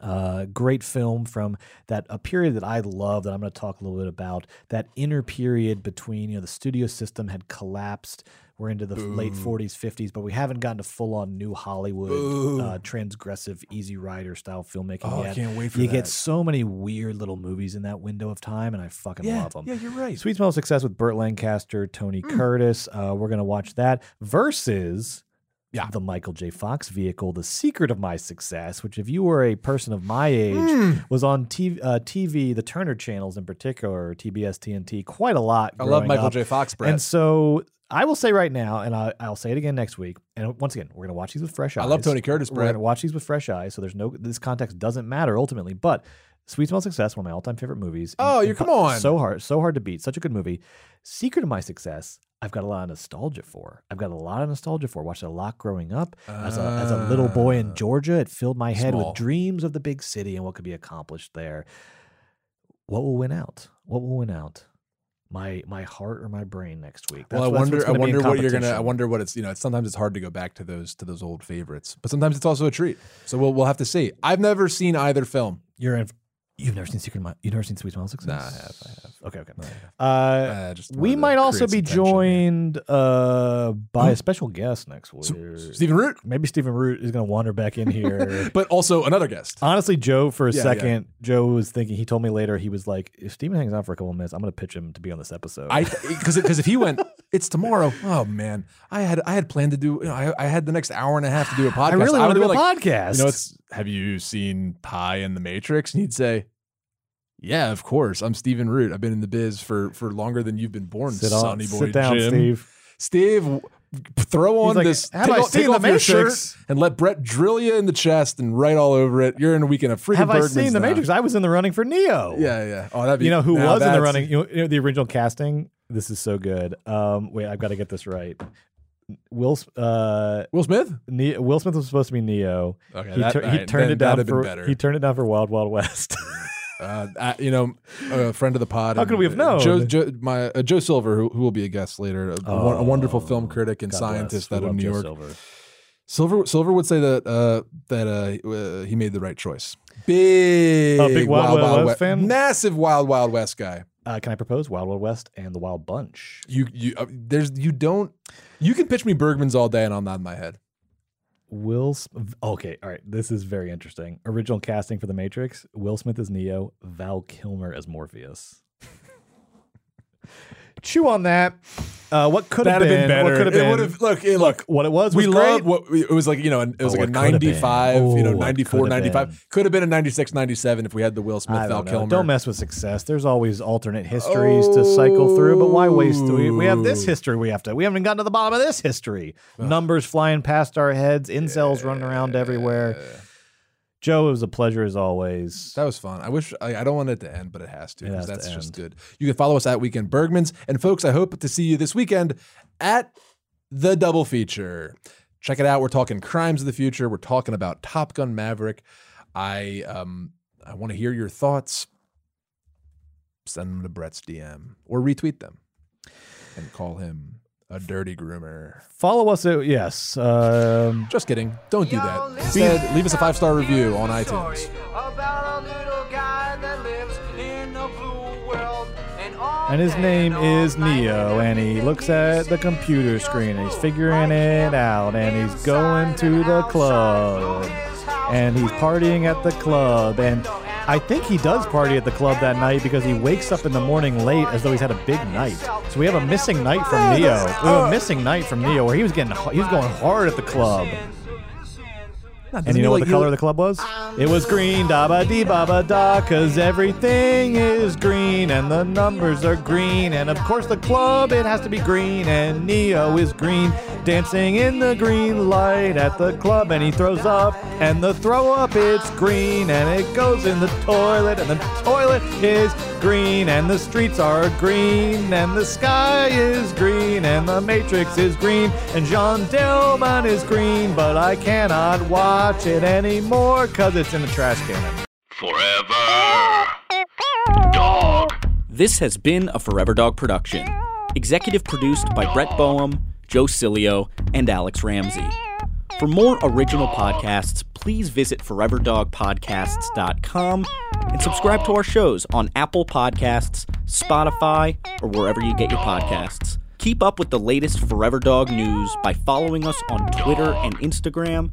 Uh, great film from that a period that I love that I'm going to talk a little bit about. That inner period between you know the studio system had collapsed. We're into the late 40s, 50s, but we haven't gotten to full on new Hollywood uh, transgressive Easy Rider style filmmaking Oh, I yet. can't wait for you that. get so many weird little movies in that window of time, and I fucking Yeah, love them. yeah, you're right. Sweet Smell of Success with Burt Lancaster, Tony Curtis. Uh, we're gonna watch that versus Yeah. the Michael J. Fox vehicle, The Secret of My Success, which if you were a person of my age, Hmm. was on TV, uh, TV, the Turner channels in particular, TBS, TNT, quite a lot. I love Michael up. J. Fox, Brett. And so I will say right now, and I, I'll say it again next week. And once again, we're gonna watch these with fresh eyes. I love Tony Curtis, We're gonna watch these with fresh eyes. So there's no this context doesn't matter ultimately, but. Sweet Smell of Success, one of my all-time favorite movies. Oh, And- you- and come on. So hard, so hard to beat. Such a good movie. Secret of My Success, I've got a lot of nostalgia for. I've got a lot of nostalgia for. Watched it a lot growing up as a as a little boy in Georgia. It filled my head Ah. Small. with dreams of the big city and what could be accomplished there. What will win out? What will win out? My my heart or my brain next week? well, I That's- that's wonder. I gonna be in wonder what you're gonna. I wonder what it's. You know, it's, sometimes it's hard to go back to those to those old favorites, but sometimes it's also a treat. So we'll we'll have to see. I've never seen either film. You're in. You've never seen Secret You've never seen Sweet Smell of Success. Nah, I have. I have. Okay, okay. Have. Uh, just we might also be some tension here. joined uh, by a special guest next week. Stephen Root, Maybe Stephen Root is going to wander back in here. <laughs> but also another guest. Honestly, Joe, for a Yeah, yeah. second, Joe was thinking. He told me later he was like, "If Stephen hangs out for a couple minutes, I'm going to pitch him to be on this episode." I <laughs> because because if he went, it's tomorrow. Oh man, I had I had planned to do. You know, I, I had the next hour and a half to do a podcast. I really want to do a like, podcast. You know, it's have you seen Pi in the Matrix? And he'd say, Yeah, of course. I'm Stephen Root. I've been in the biz for for longer than you've been born, sit, on, sonny boy sit down, Jim. Steve. Steve, throw on like, this. "Have take I off, seen take The off your shirt Matrix?" and let Brett drill you in the chest and write all over it. You're in a weekend of freaking Have I Bergman's seen The. Matrix? I was in the running for Neo. Yeah, yeah. Oh, that'd be. You know who was in the running? You know, you know the original casting. This is so good. Um, wait, I've got to get this right. Will uh, Will Smith? Ne- Will Smith was supposed to be Neo. Okay, he, that- tur- he alright, turned then it down for better. he turned it down for Wild Wild West. <laughs> Uh, uh, you know, a friend of the pod. How could we have known? Joe, Joe, my uh, Joe Silver, who, who will be a guest later, a, won- a wonderful film critic and Oh, God bless. scientist We out of New Joe York. Silver. Silver Silver would say that uh, that uh, uh, he made the right choice. Big, Oh, big Wild Wild West fan? massive Wild Wild West guy. Uh, can I propose Wild Wild West and the Wild Bunch? You you uh, there's you don't you can pitch me Bergman's all day and I'll nod my head. Will okay, all right. This is very interesting. Original casting for The Matrix: Will Smith as Neo, Val Kilmer as Morpheus. <laughs> Chew on that. Uh, what could have That'd been, have been better. What could have It been? would've- look, it- look, what it was. we was love great. what it was like, you know, it was Oh, like a what could've been. 95, you Oh, know, what 94, could've 95. been. Could have been a 96, 97 if we had the Will Smith I Val don't, know. Kilmer. don't mess with success. There's always alternate histories to cycle through, but why waste? We, we have this history. We have to. We haven't gotten to the bottom of this history. Numbers flying past our heads. Incels running around everywhere. Joe, it was a pleasure as always. That was fun. I wish I, I don't want it to end, but it has to because has to that's just good. You can follow us at Weekend Bergman's, and folks, I hope to see you this weekend at the double feature. Check it out. We're talking crimes of the future. We're talking about Top Gun Maverick. I um I want to hear your thoughts. Send them to Brett's DM or retweet them, and call him a dirty groomer. Follow us. At, yes. Um, Just kidding. Don't do that. Instead, leave us a five star review on iTunes. About a little guy that lives in a blue world, and and his name is Neo, and he looks at the computer screen, and he's figuring it out, and he's going to the club, and he's partying at the club, and I think he does party at the club that night because he wakes up in the morning late as though he's had a big night. So we have a missing night from Neo. We have a missing night from Neo where he was getting he was going hard at the club. And you know what the color of the club was? Um, it was green, da ba dee ba ba da, cause everything is green and the numbers are green. And of course, the club, it has to be green, and Neo is green, dancing in the green light at the club. And he throws up, and the throw up, it's green, and it goes in the toilet, and the toilet is green, and the streets are green, and the sky is green, and the matrix is green, and Jeanne Dielman is green, but I cannot watch it anymore because it's in the trash can. Forever. Dog. This has been a Forever Dog production. Executive produced by Brett Boehm, Joe Cilio, and Alex Ramsey. For more original podcasts, please visit foreverdogpodcasts.com and subscribe to our shows on Apple Podcasts, Spotify, or wherever you get your podcasts. Keep up with the latest Forever Dog news by following us on Twitter and Instagram